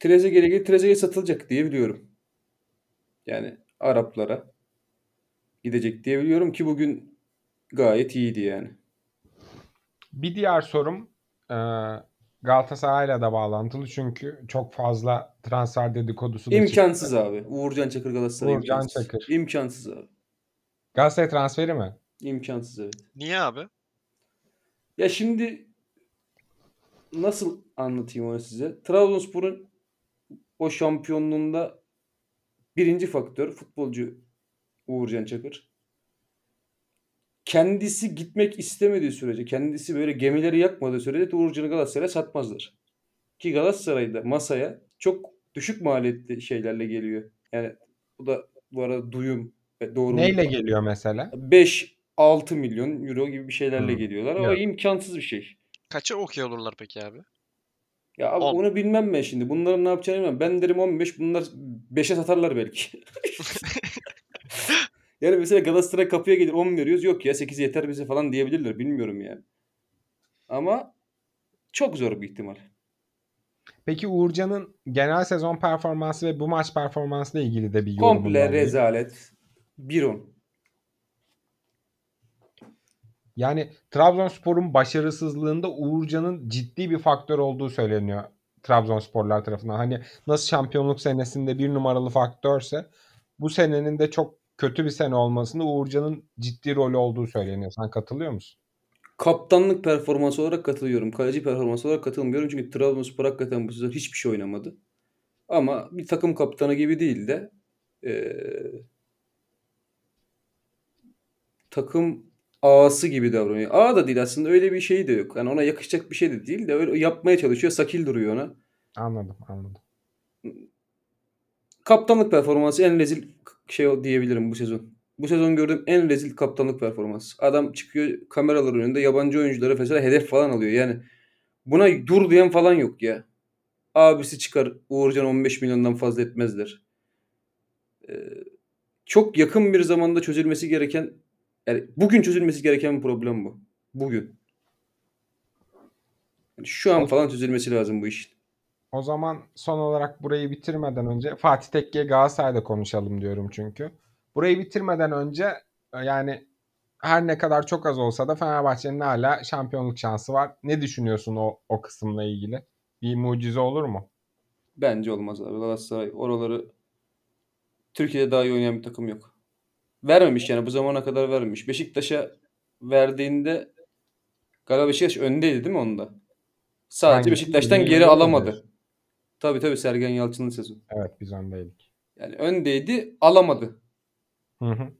Trezeguet'e ilgili Trezeguet satılacak diye biliyorum. Yani Araplara gidecek diye biliyorum ki bugün gayet iyiydi yani. Bir diğer sorum e, Galatasaray'la da bağlantılı çünkü çok fazla transfer dedikodusu da çıktı. İmkansız abi. Uğurcan Çakır Galatasaray Uğurcan imkansız. Çakır. İmkansız abi. Galatasaray transferi mi? İmkansız evet. Niye abi? Ya şimdi nasıl anlatayım onu size? Trabzonspor'un o şampiyonluğunda birinci faktör futbolcu Uğurcan Çakır. Kendisi gitmek istemediği sürece, kendisi böyle gemileri yakmadığı sürece de Uğurcan'ı Galatasaray'a satmazlar. Ki Galatasaray'da masaya çok düşük maliyetli şeylerle geliyor. Yani bu da bu arada duyum doğru mu? Neyle geliyor mesela? 5-6 milyon euro gibi bir şeylerle Hı. geliyorlar. O Evet. imkansız bir şey. Kaça okey olurlar peki abi? Ya abi On. onu bilmem ben şimdi. Bunların ne yapacağını bilmem. Ben derim 15. Bunlar 5'e satarlar belki. yani mesela Galatasaray kapıya gelir 10 veriyoruz. Yok ya 8 yeter bize falan diyebilirler. Bilmiyorum yani. Ama çok zor bir ihtimal. Peki Uğurcan'ın genel sezon performansı ve bu maç performansıyla ilgili de bir yorumunu Komple rezalet. 1-10. Yani Trabzonspor'un başarısızlığında Uğurcan'ın ciddi bir faktör olduğu söyleniyor Trabzonsporlar tarafından. Hani nasıl şampiyonluk senesinde bir numaralı faktörse bu senenin de çok kötü bir sene olmasında Uğurcan'ın ciddi rolü olduğu söyleniyor. Sen katılıyor musun? Kaptanlık performansı olarak katılıyorum. Kaleci performansı olarak katılmıyorum. Çünkü Trabzonspor hakikaten bu sezon hiçbir şey oynamadı. Ama bir takım kaptanı gibi değil de eee, takım ağası gibi davranıyor. Ağa da değil aslında öyle bir şey de yok. Yani ona yakışacak bir şey de değil de öyle yapmaya çalışıyor. Sakil duruyor ona. Anladım, anladım. Kaptanlık performansı en rezil şey diyebilirim bu sezon. Bu sezon gördüğüm en rezil kaptanlık performansı. Adam çıkıyor kameralar önünde yabancı oyunculara mesela hedef falan alıyor. Yani buna dur diyen falan yok ya. Abisi çıkar Uğurcan 15 milyondan fazla etmezler. Ee, çok yakın bir zamanda çözülmesi gereken yani bugün çözülmesi gereken bir problem bu. Bugün. Yani şu an falan çözülmesi lazım bu işin. O zaman son olarak burayı bitirmeden önce Fatih Tekke'ye Galatasaray'da konuşalım diyorum çünkü. Burayı bitirmeden önce e, yani her ne kadar çok az olsa da Fenerbahçe'nin hala şampiyonluk şansı var. Ne düşünüyorsun o, o kısımla ilgili? Bir mucize olur mu? Bence olmaz abi. Galatasaray oraları Türkiye'de daha iyi oynayan bir takım yok. Vermemiş yani bu zamana kadar vermemiş. Beşiktaş'a verdiğinde galiba Beşiktaş öndeydi değil mi onda? Sadece Hangisi? Beşiktaş'tan geri 20'de mi alamadı. Tabii tabii Sergen Yalçın'ın sezonu. Evet biz öndeydik. Yani öndeydi alamadı. Hı hı.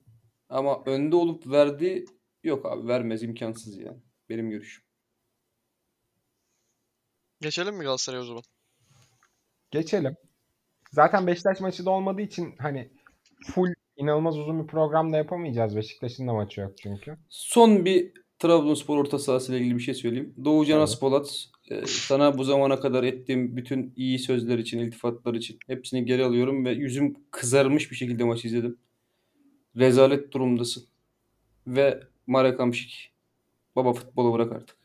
Ama önde olup verdi yok abi vermez imkansız yani. Benim görüşüm. Geçelim mi Galatasaray'a o zaman? Geçelim. Zaten Beşiktaş maçı da olmadığı için hani full inanılmaz uzun bir program da yapamayacağız. Beşiktaş'ın da maçı yok çünkü. Son bir Trabzonspor orta sahasıyla ilgili bir şey söyleyeyim. Doğucan. Aspolat e, sana bu zamana kadar ettiğim bütün iyi sözler için, iltifatlar için hepsini geri alıyorum ve yüzüm kızarmış bir şekilde maçı izledim. Rezalet durumdasın. Ve Marek Hamšík baba futbolu bırak artık.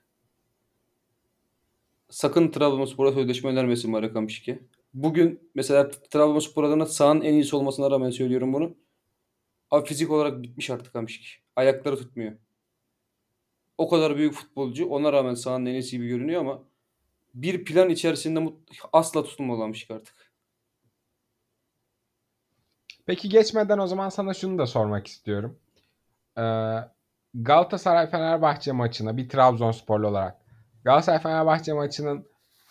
Sakın Trabzonspor'a sözleşme önermesin Marek Hamšík'e. bugün mesela Trabzonspor adına sahanın en iyisi olmasına rağmen söylüyorum bunu. Abi fizik olarak bitmiş artık Hamşik. Ayakları tutmuyor. O kadar büyük futbolcu ona rağmen sahanın en iyisi gibi görünüyor ama bir plan içerisinde mut- asla tutunmalı Hamşik artık. Peki geçmeden o zaman sana şunu da sormak istiyorum. Ee, Galatasaray Fenerbahçe maçına bir Trabzonsporlu olarak Galatasaray Fenerbahçe maçının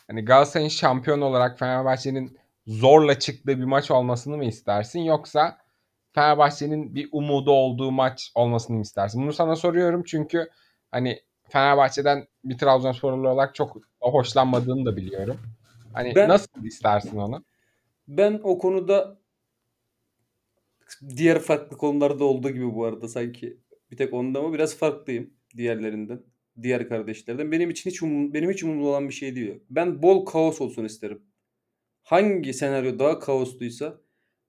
hani Galatasaray'ın şampiyon olarak Fenerbahçe'nin zorla çıktığı bir maç olmasını mı istersin yoksa Fenerbahçe'nin bir umudu olduğu maç olmasını istersin? Bunu sana soruyorum çünkü hani Fenerbahçe'den bir Trabzonsporlu olarak çok hoşlanmadığını da biliyorum. Hani Ben- nasıl istersin onu? Ben o konuda diğer farklı konularda olduğu gibi bu arada sanki bir tek onda ama biraz farklıyım diğerlerinden. Diğer kardeşlerden. Benim için hiç umum, benim hiç umurumda olan bir şey değil. Ben bol kaos olsun isterim. Hangi senaryo daha kaosluysa,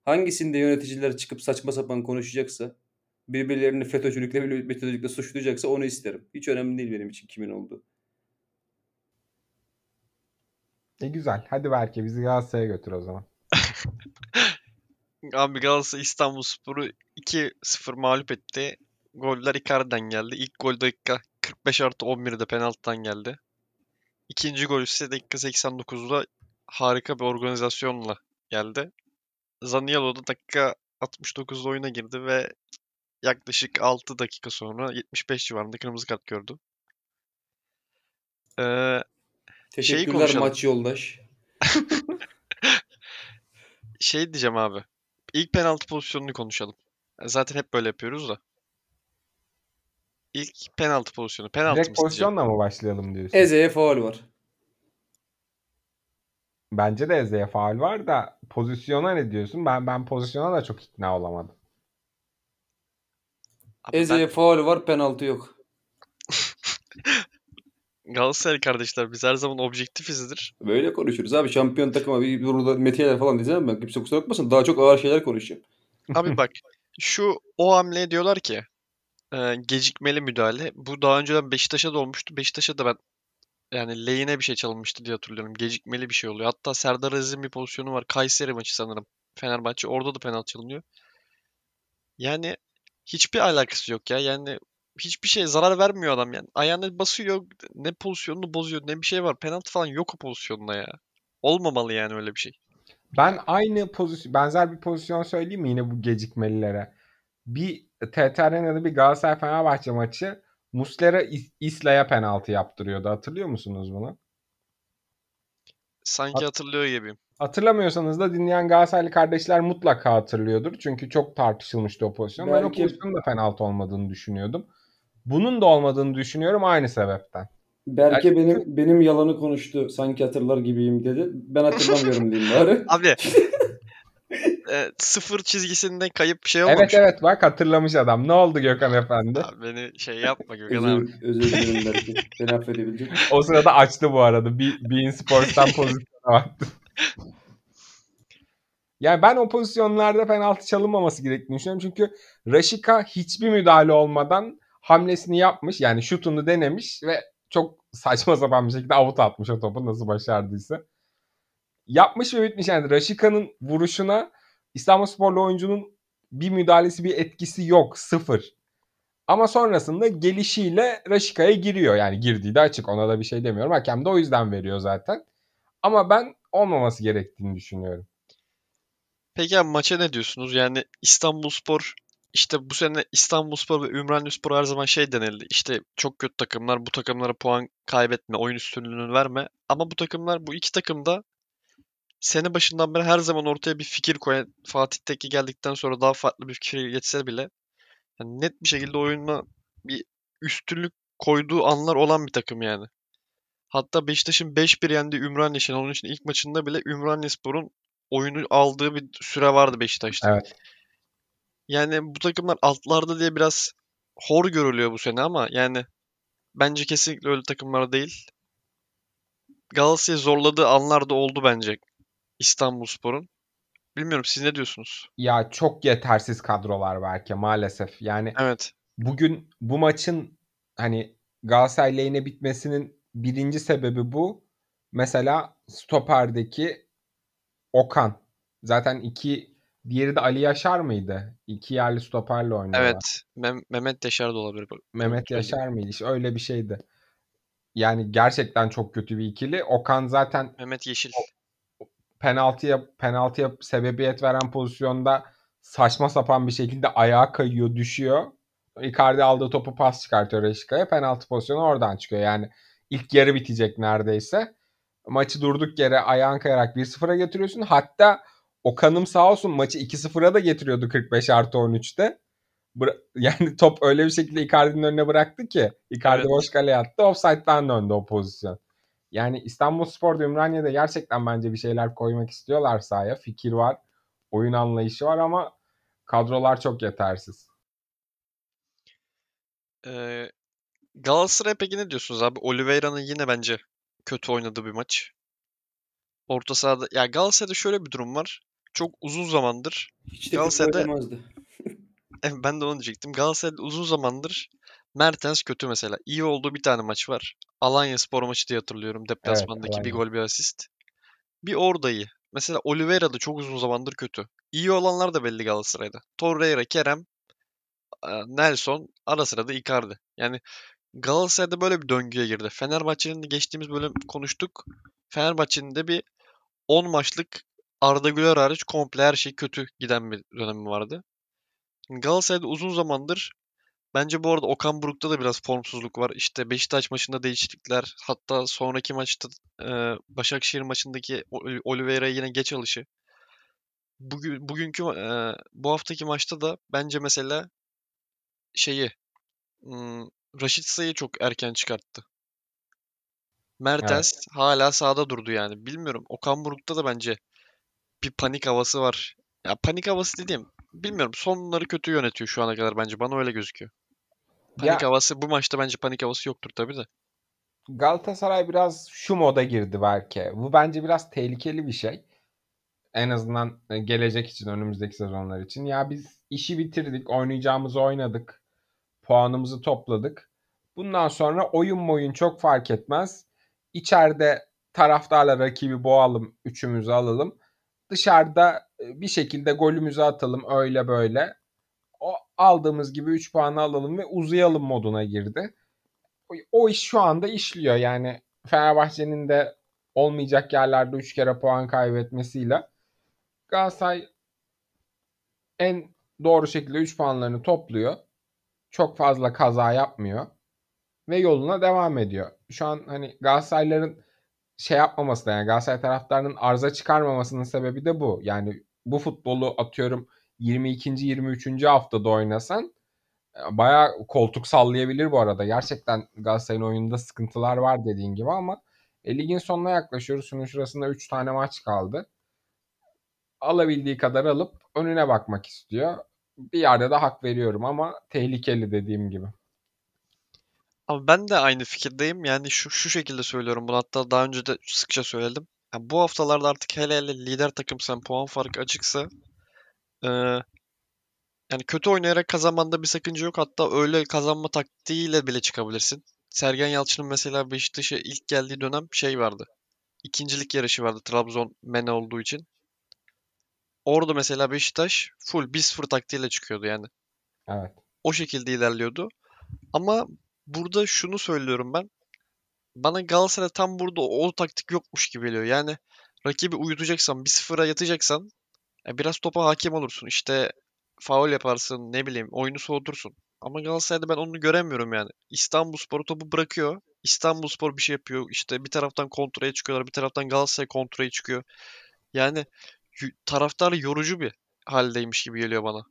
hangisinde yöneticiler çıkıp saçma sapan konuşacaksa, birbirlerini FETÖ'cülükle, metodolojikle suçlayacaksa onu isterim. Hiç önemli değil benim için kimin olduğu. E güzel. Hadi Berke bizi Galatasaray'a götür o zaman. Abi Galatasaray İstanbulspor'u 2-0 mağlup etti. Goller Icardi'den geldi. İlk gol dakika 45 artı 11'de penaltıdan geldi. İkinci gol ise dakika 89'da harika bir organizasyonla geldi. Zaniolo da dakika 69'da oyuna girdi ve yaklaşık 6 dakika sonra 75 civarında kırmızı kart gördü. Ee, Teşekkürler maç yoldaş. şey diyeceğim abi. İlk penaltı pozisyonunu konuşalım. Zaten hep böyle yapıyoruz da. İlk penaltı pozisyonu. Penaltı mı Direkt pozisyonla mı başlayalım diyorsun? Eze'ye faul var. Bence de Eze'ye faul var da pozisyona ne diyorsun? Ben ben pozisyona da çok ikna olamadım. Abi ben- Eze'ye faul var, penaltı yok. Galatasaray kardeşler biz her zaman objektifizdir. Böyle konuşuruz abi. Şampiyon takıma bir burada metiyeler falan diyeceğim ben. Kimse kusura bakmasın. Daha çok ağır şeyler konuşacağım. Abi bak şu o hamleye diyorlar ki e, gecikmeli müdahale. Bu daha önceden Beşiktaş'a da olmuştu. Beşiktaş'a da ben yani lehine bir şey çalınmıştı diye hatırlıyorum. Gecikmeli bir şey oluyor. Hatta Serdar Aziz'in bir pozisyonu var. Kayseri maçı sanırım. Fenerbahçe orada da penaltı çalınıyor. Yani hiçbir alakası yok ya. Yani hiçbir şey zarar vermiyor adam yani. Ayağına basıyor, ne pozisyonunu bozuyor, ne bir şey var. Penaltı falan yok o pozisyonda ya. Olmamalı yani öyle bir şey. Ben aynı pozisyon benzer bir pozisyon söyleyeyim mi yine bu gecikmelilere? Bir TT Arena'da bir Galatasaray Fenerbahçe maçı Muslera İs- İsla'ya penaltı yaptırıyordu. Hatırlıyor musunuz bunu? Sanki Hat- hatırlıyor gibiyim. Hatırlamıyorsanız da dinleyen Galatasaraylı kardeşler mutlaka hatırlıyordur. Çünkü çok tartışılmıştı o pozisyon. Ben o Belki- pozisyonun da penaltı olmadığını düşünüyordum. Bunun da olmadığını düşünüyorum aynı sebepten. Berke Yani- benim benim yalanı konuştu. Sanki hatırlar gibiyim dedi. Ben hatırlamıyorum diyeyim bari. Abi e, sıfır çizgisinde kayıp şey olmamış. Evet evet bak hatırlamış adam. Ne oldu Gökhan Efendi? Abi beni şey yapma Gökhan abi. Özür, özür dilerim Berke. Beni affedebilecek. O sırada açtı bu arada. Bir Bein Sports'tan pozisyona baktı. Yani ben o pozisyonlarda penaltı çalınmaması gerektiğini düşünüyorum. Çünkü Raşika hiçbir müdahale olmadan hamlesini yapmış. Yani şutunu denemiş ve çok saçma sapan bir şekilde avut atmış o topu nasıl başardıysa. Yapmış ve bitmiş. Yani Raşika'nın vuruşuna İstanbulsporlu oyuncunun bir müdahalesi bir etkisi yok. Sıfır. Ama sonrasında gelişiyle Raşika'ya giriyor. Yani girdiği de açık. Ona da bir şey demiyorum. Hakem de o yüzden veriyor zaten. Ama ben olmaması gerektiğini düşünüyorum. Peki abi maça ne diyorsunuz? Yani İstanbulspor işte bu sene İstanbulspor ve Ümraniyespor her zaman şey denildi. İşte çok kötü takımlar bu takımlara puan kaybetme, oyun üstünlüğünü verme. Ama bu takımlar bu iki takım da sene başından beri her zaman ortaya bir fikir koyan Fatih Tekke geldikten sonra daha farklı bir fikir geçse bile yani net bir şekilde oyuna bir üstünlük koyduğu anlar olan bir takım yani. Hatta Beşiktaş'ın 5-1 yendiği Ümraniye Şenol'un için ilk maçında bile Ümraniyespor'un oyunu aldığı bir süre vardı Beşiktaş'ta. Evet. Yani bu takımlar altlarda diye biraz hor görülüyor bu sene ama yani bence kesinlikle öyle takımlar değil. Galatasaray'ı zorladığı anlar da oldu bence İstanbulspor'un. Bilmiyorum siz ne diyorsunuz? Ya çok yetersiz kadrolar belki maalesef. Yani Evet. bugün bu maçın hani Galatasaray lehine bitmesinin birinci sebebi bu. Mesela stoperdeki Okan. Zaten iki diğeri de Ali Yaşar mıydı? İki yerli stoperle oynuyorlar. Evet. Mem- Mehmet Yaşar da olabilir. Mehmet. Yaşar mıydı? İşte öyle bir şeydi. Yani gerçekten çok kötü bir ikili. Okan zaten Mehmet Yeşil. Penaltıya penaltıya sebebiyet veren pozisyonda saçma sapan bir şekilde ayağa kayıyor, düşüyor. Icardi aldığı topu pas çıkartıyor Reşika'ya. Penaltı pozisyonu oradan çıkıyor. Yani ilk yarı bitecek neredeyse. Maçı durduk yere ayağın kayarak 1-0'a getiriyorsun. Hatta Okan'ım sağ olsun maçı 2-0'a da getiriyordu 45 artı 13'te. Bıra- yani top öyle bir şekilde Icardi'nin önüne bıraktı ki. Icardi Evet. boş kaleye attı. Offside'dan döndü o pozisyon. Yani İstanbulspor ve Ümraniye'de gerçekten bence bir şeyler koymak istiyorlar sahaya. Fikir var, oyun anlayışı var ama kadrolar çok yetersiz. Ee, Galatasaray peki ne diyorsunuz abi? Oliveira'nın yine bence kötü oynadığı bir maç. Orta sahada ya Galatasaray'da şöyle bir durum var. Çok uzun zamandır Hiç de Galatasaray'da-. Eh, ben de onu diyecektim. Galatasaray'da uzun zamandır Mertens kötü mesela. İyi olduğu bir tane maç var. Alanya Spor maçı diye hatırlıyorum. Deplasmandaki bir Alanya. gol bir asist. Bir orada iyi. Mesela Oliveira da çok uzun zamandır kötü. İyi olanlar da belli Galatasaray'da. Torreira, Kerem, Nelson, ara sıra da Icardi. Yani Galatasaray'da böyle bir döngüye girdi. Fenerbahçe'nin de geçtiğimiz bölüm konuştuk. Fenerbahçe'nin de bir 10 maçlık Arda Güler hariç komple her şey kötü giden bir dönemi vardı. Galatasaray'da uzun zamandır bence bu arada Okan Buruk'ta da biraz formsuzluk var. İşte Beşiktaş maçında değişiklikler hatta sonraki maçta e, Başakşehir maçındaki Ol- Oliveira'ya yine geç alışı. Bugün, bugünkü e, bu haftaki maçta da bence mesela şeyi hmm, Raşit Say'ı çok erken çıkarttı. Mertens hala sahada durdu yani. Bilmiyorum. Okan Buruk'ta da bence bir panik havası var. Ya panik havası dediğim bilmiyorum. Sonları kötü yönetiyor şu ana kadar bence. Bana öyle gözüküyor. Panik Ya havası bu maçta bence panik havası yoktur tabii de. Galatasaray biraz şu moda girdi belki. Bu bence biraz tehlikeli bir şey. En azından e, gelecek için, önümüzdeki sezonlar için. Ya biz işi bitirdik, oynayacağımızı oynadık. Puanımızı topladık. Bundan sonra oyun boyun çok fark etmez. İçeride taraftarla rakibi boğalım, üçümüzü alalım. Dışarıda bir şekilde golümüzü atalım öyle böyle. O aldığımız gibi 3 puanı alalım ve uzayalım moduna girdi. O, o iş şu anda işliyor. Yani Fenerbahçe'nin de olmayacak yerlerde 3 kere puan kaybetmesiyle Galatasaray en doğru şekilde 3 puanlarını topluyor. Çok fazla kaza yapmıyor ve yoluna devam ediyor. Şu an hani Galatasarayların şey yapmaması da yani Galatasaray taraftarının arıza çıkarmamasının sebebi de bu. Yani bu futbolu atıyorum 22. 23. haftada oynasan e, bayağı koltuk sallayabilir bu arada. Gerçekten Galatasaray'ın oyununda sıkıntılar var dediğin gibi ama e, ligin sonuna yaklaşıyoruz. Şunun şurasında 3 tane maç kaldı. Alabildiği kadar alıp önüne bakmak istiyor. Bir yerde de hak veriyorum ama tehlikeli dediğim gibi. Ama ben de aynı fikirdeyim. Yani şu şu şekilde söylüyorum bunu. Hatta daha önce de sıkça söyledim. Ya bu haftalarda artık hele hele lider takımsan puan farkı açıksa e, yani kötü oynayarak kazanmanda bir sakınca yok. Hatta öyle kazanma taktiğiyle bile çıkabilirsin. Sergen Yalçın'ın mesela Beşiktaş'a ilk geldiği dönem şey vardı. İkincilik yarışı vardı Trabzon mene olduğu için. Orada mesela Beşiktaş full 1-0 taktiğiyle çıkıyordu yani. Evet. O şekilde ilerliyordu. Ama burada şunu söylüyorum ben. Bana Galatasaray tam burada o, o taktik yokmuş gibi geliyor. Yani rakibi uyutacaksan, 1-0'a yatacaksan e, biraz topa hakim olursun. İşte faul yaparsın, ne bileyim, oyunu soğutursun. Ama Galatasaray'da ben onu göremiyorum yani. İstanbulspor topu bırakıyor. İstanbulspor bir şey yapıyor. İşte bir taraftan kontraya çıkıyorlar, bir taraftan Galatasaray kontraya çıkıyor. Yani taraftar yorucu bir haldeymiş gibi geliyor bana.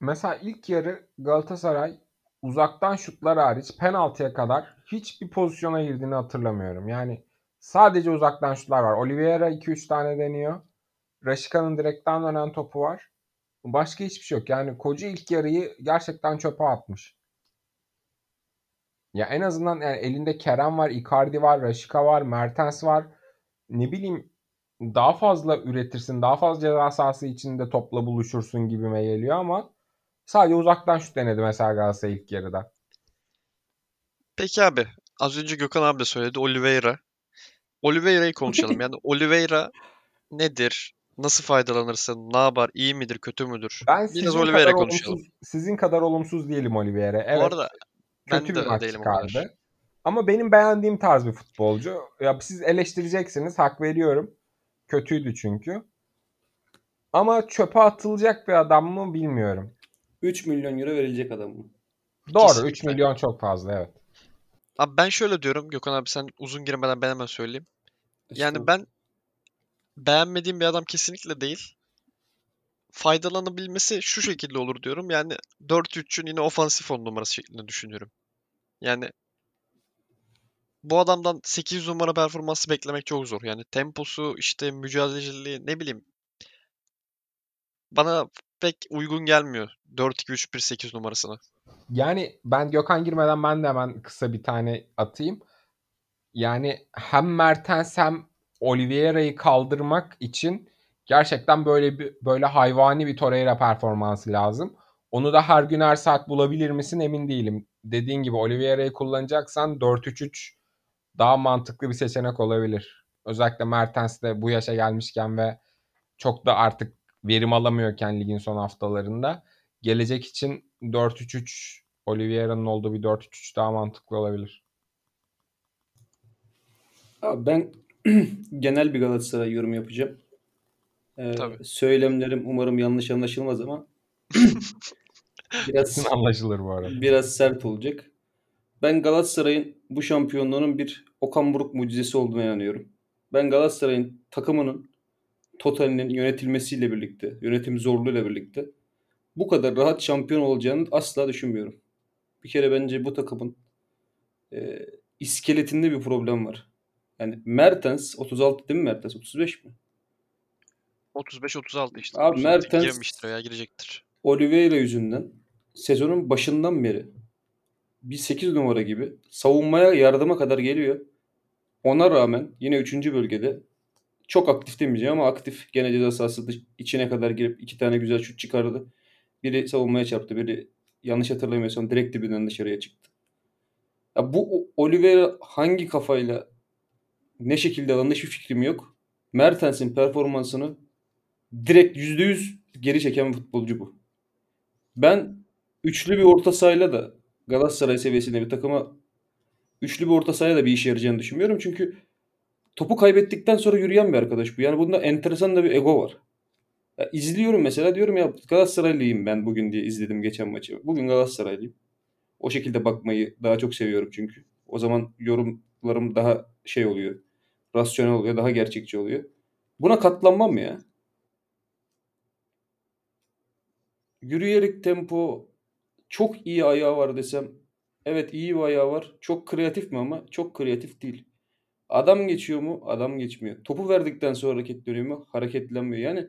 Mesela ilk yarı Galatasaray uzaktan şutlar hariç penaltıya kadar hiçbir pozisyona girdiğini hatırlamıyorum. Yani sadece uzaktan şutlar var. Oliveira 2-3 tane deniyor. Raşika'nın direkten dönen topu var. Başka hiçbir şey yok. Yani koca ilk yarıyı gerçekten çöpe atmış. Ya en azından yani elinde Kerem var, Icardi var, Raşika var, Mertens var. Ne bileyim daha fazla üretirsin, daha fazla ceza sahası içinde topla buluşursun gibime geliyor ama sadece uzaktan şut denedi mesela Galatasaray ilk yarıda. Peki abi, az önce Gökhan abi de söyledi Oliveira. Oliveira'yı konuşalım. Yani Oliveira nedir? Nasıl faydalanırsın? Ne yapar? İyi midir? Kötü müdür? Ben Biraz sizin Oliveira kadar konuşalım. olumsuz, sizin kadar olumsuz değilim Oliveira. Evet, Bu arada ben kötü de bir maç değilim çıkardı. Ama benim beğendiğim tarz bir futbolcu. Ya siz eleştireceksiniz, hak veriyorum. Kötüydü çünkü. Ama çöpe atılacak bir adam mı bilmiyorum. 3 milyon euro verilecek adam mı? Doğru, 3 Kesinlikle. milyon çok fazla evet. Abi ben şöyle diyorum. Gökhan abi sen uzun girmeden ben hemen söyleyeyim. Yani ben beğenmediğim bir adam kesinlikle değil. Faydalanabilmesi şu şekilde olur diyorum. Yani 4-3'ün yine ofansif on numarası şeklinde düşünüyorum. Yani bu adamdan 8 numara performansı beklemek çok zor. Yani temposu, işte mücadeleciliği ne bileyim. Bana pek uygun gelmiyor 4-2-3-1-8 numarasına. Yani ben Gökhan girmeden ben de hemen kısa bir tane atayım. Yani hem Mertens hem Oliveira'yı kaldırmak için gerçekten böyle bir böyle hayvani bir Torreira performansı lazım. Onu da her gün her saat bulabilir misin emin değilim. Dediğin gibi Oliveira'yı kullanacaksan 4-3-3 daha mantıklı bir seçenek olabilir. Özellikle Mertens de bu yaşa gelmişken ve çok da artık verim alamıyorken ligin son haftalarında gelecek için 4-3-3 Oliveira'nın olduğu bir 4-3-3 daha mantıklı olabilir. Abi ben genel bir Galatasaray yorum yapacağım. Ee, Tabii. söylemlerim umarım yanlış anlaşılmaz ama biraz Anlaşılır bu arada. biraz sert olacak. Ben Galatasaray'ın bu şampiyonluğunun bir Okan Buruk mucizesi olduğuna inanıyorum. Ben Galatasaray'ın takımının totalinin yönetilmesiyle birlikte, yönetim zorluğuyla birlikte bu kadar rahat şampiyon olacağını asla düşünmüyorum. Bir kere bence bu takımın e, iskeletinde bir problem var. Yani Mertens 36 değil mi Mertens? 35 mi? 35-36 işte. Abi Mertens- girmiştir veya girecektir. Oliveira yüzünden sezonun başından beri bir 8 numara gibi savunmaya yardıma kadar geliyor. Ona rağmen yine 3. bölgede çok aktif demeyeceğim ama aktif. Gene ceza sahası içine kadar girip iki tane güzel şut çıkardı. Biri savunmaya çarptı. Biri yanlış hatırlamıyorsam direkt dibinden dışarıya çıktı. Ya bu Oliveira hangi kafayla ne şekilde alındı hiçbir fikrim yok. Mertens'in performansını direkt %100 geri çeken bir futbolcu bu. Ben üçlü bir orta sahayla da Galatasaray seviyesinde bir takıma üçlü bir orta sahaya da bir işe yarayacağını düşünmüyorum. Çünkü topu kaybettikten sonra yürüyen bir arkadaş bu. Yani bunda enteresan da bir ego var. Ya izliyorum mesela diyorum ya Galatasaraylıyım ben bugün diye izledim geçen maçı. Bugün Galatasaraylıyım. O şekilde bakmayı daha çok seviyorum çünkü. O zaman yorumlarım daha şey oluyor. Rasyonel oluyor, daha gerçekçi oluyor. Buna katlanmam ya. Yürüyerek tempo çok iyi ayağı var desem. Evet iyi bir ayağı var. Çok kreatif mi ama? Çok kreatif değil. Adam geçiyor mu? Adam geçmiyor. Topu verdikten sonra hareketleniyor mu? Hareketlenmiyor. Yani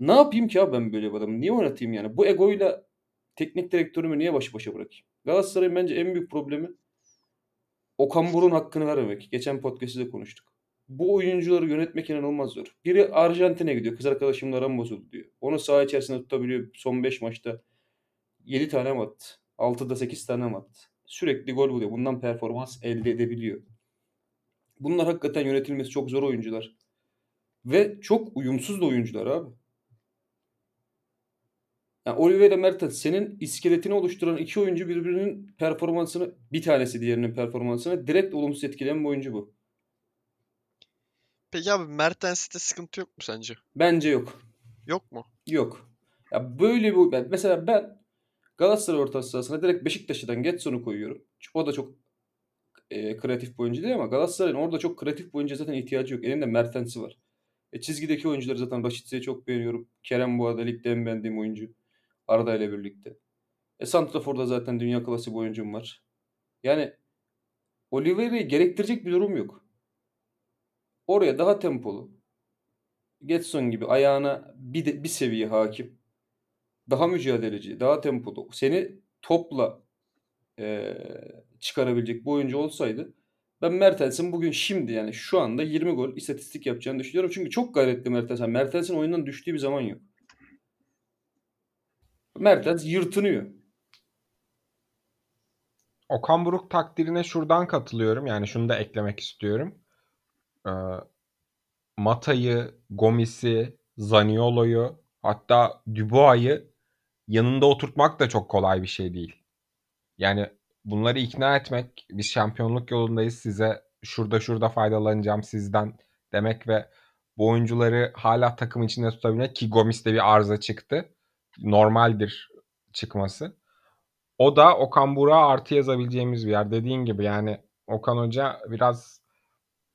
ne yapayım ki abi ben böyle bir adamı? Niye oynatayım yani? Bu egoyla teknik direktörümü niye baş başa bırakayım? Galatasaray'ın bence en büyük problemi Okan Buruk'un hakkını vermemek. Geçen podcast'te de konuştuk. Bu oyuncuları yönetmek inanılmaz zor. Biri Arjantin'e gidiyor. Kız arkadaşımla aram bozuldu diyor. Onu saha içerisinde tutabiliyor. Son 5 maçta 7 tane mi attı? 6'da 8 tane mi attı? Sürekli gol buluyor. Bundan performans elde edebiliyor. Bunlar hakikaten yönetilmesi çok zor oyuncular. Ve çok uyumsuz da oyuncular abi. Yani Oliveira Mertens senin iskeletini oluşturan iki oyuncu birbirinin performansını bir tanesi diğerinin performansını direkt olumsuz etkileyen bir oyuncu bu. Peki abi Mertens'te sıkıntı yok mu sence? Bence yok. Yok mu? Yok. Ya böyle bir mesela ben Galatasaray orta sahasına direkt Beşiktaş'tan Getson'u koyuyorum. O da çok e, kreatif bir oyuncu değil ama Galatasaray'ın orada çok kreatif bir oyuncuya zaten ihtiyacı yok. Elinde Mertens'i var. E, çizgideki oyuncuları zaten Raşit'i çok beğeniyorum. Kerem bu arada ligde en beğendiğim oyuncu. Arda ile birlikte. E Santrafor'da zaten dünya klası bir oyuncum var. Yani Oliveira'yı gerektirecek bir durum yok. Oraya daha tempolu. Getson gibi ayağına bir, de, bir seviye hakim. Daha mücadeleci, daha tempolu. Seni topla eee, çıkarabilecek bir oyuncu olsaydı ben Mertens'in bugün şimdi yani şu anda 20 gol istatistik yapacağını düşünüyorum. Çünkü çok gayretli Mertens. Yani Mertens'in oyundan düştüğü bir zaman yok. Mertens yırtınıyor. Okan Buruk takdirine şuradan katılıyorum. Yani şunu da eklemek istiyorum. e, Mata'yı, Gomis'i, Zaniolo'yu hatta Dubois'ı yanında oturtmak da çok kolay bir şey değil. Yani bunları ikna etmek, biz şampiyonluk yolundayız size şurada şurada faydalanacağım sizden demek ve bu oyuncuları hala takım içinde tutabilmek ki Gomis'te bir arıza çıktı. Normaldir çıkması. O da Okan Burak'a artı yazabileceğimiz bir yer. Dediğin gibi yani Okan Hoca biraz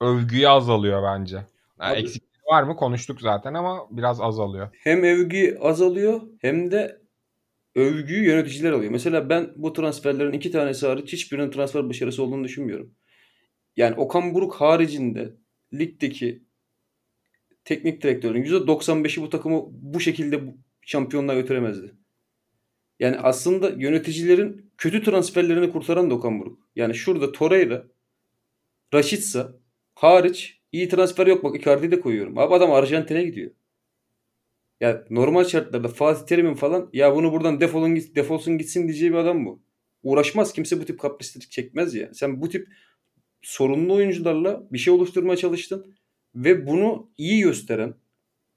övgüyü azalıyor bence. Yani eksikliği var mı konuştuk zaten ama biraz azalıyor. Hem övgü azalıyor hem de övgüyü yöneticiler alıyor. Mesela ben bu transferlerin iki tanesi hariç hiçbirinin transfer başarısı olduğunu düşünmüyorum. Yani Okan Buruk haricinde ligdeki teknik direktörün %95'i bu takımı bu şekilde şampiyonluğa götüremezdi. Yani aslında yöneticilerin kötü transferlerini kurtaran da Okan Buruk. Yani şurada Torreira, Rashica hariç iyi transfer yok. Bak Icardi'yi de koyuyorum. Abi adam Arjantin'e gidiyor. Ya normal şartlarda Fatih Terim'in falan ya bunu buradan defolun git, defolsun gitsin diyeceği bir adam bu. Uğraşmaz. Kimse bu tip kaprislik çekmez ya. Sen bu tip sorunlu oyuncularla bir şey oluşturmaya çalıştın ve bunu iyi gösteren,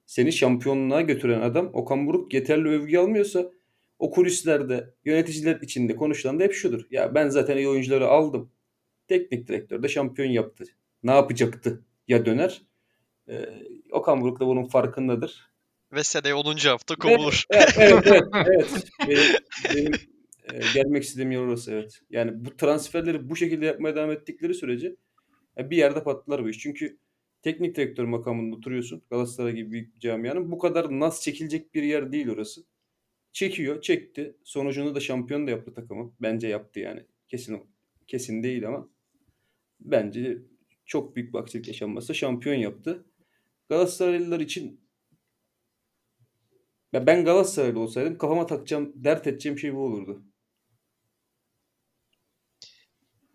seni şampiyonluğa götüren adam Okan Buruk yeterli övgü almıyorsa o kulislerde yöneticiler içinde konuşulan da hep şudur. Ya ben zaten iyi oyuncuları aldım. Teknik direktör de şampiyon yaptı. Ne yapacaktı? Ya döner. Ee, Okan Buruk da bunun farkındadır. Ve seneye 10. hafta kovulur. Evet, evet, evet. evet. Benim, benim e, gelmek istediğim yer orası evet. Yani bu transferleri bu şekilde yapmaya devam ettikleri sürece e, bir yerde patlar bu iş. Çünkü teknik direktör makamında oturuyorsun. Galatasaray gibi büyük bir camianın. Bu kadar nas çekilecek bir yer değil orası. Çekiyor, çekti. Sonucunda da şampiyon da yaptı takımı. Bence yaptı yani. Kesin kesin değil ama bence çok büyük bir aksilik yaşanmazsa şampiyon yaptı. Galatasaraylılar için ya ben Galatasaraylı olsaydım kafama takacağım, dert edeceğim şey bu olurdu.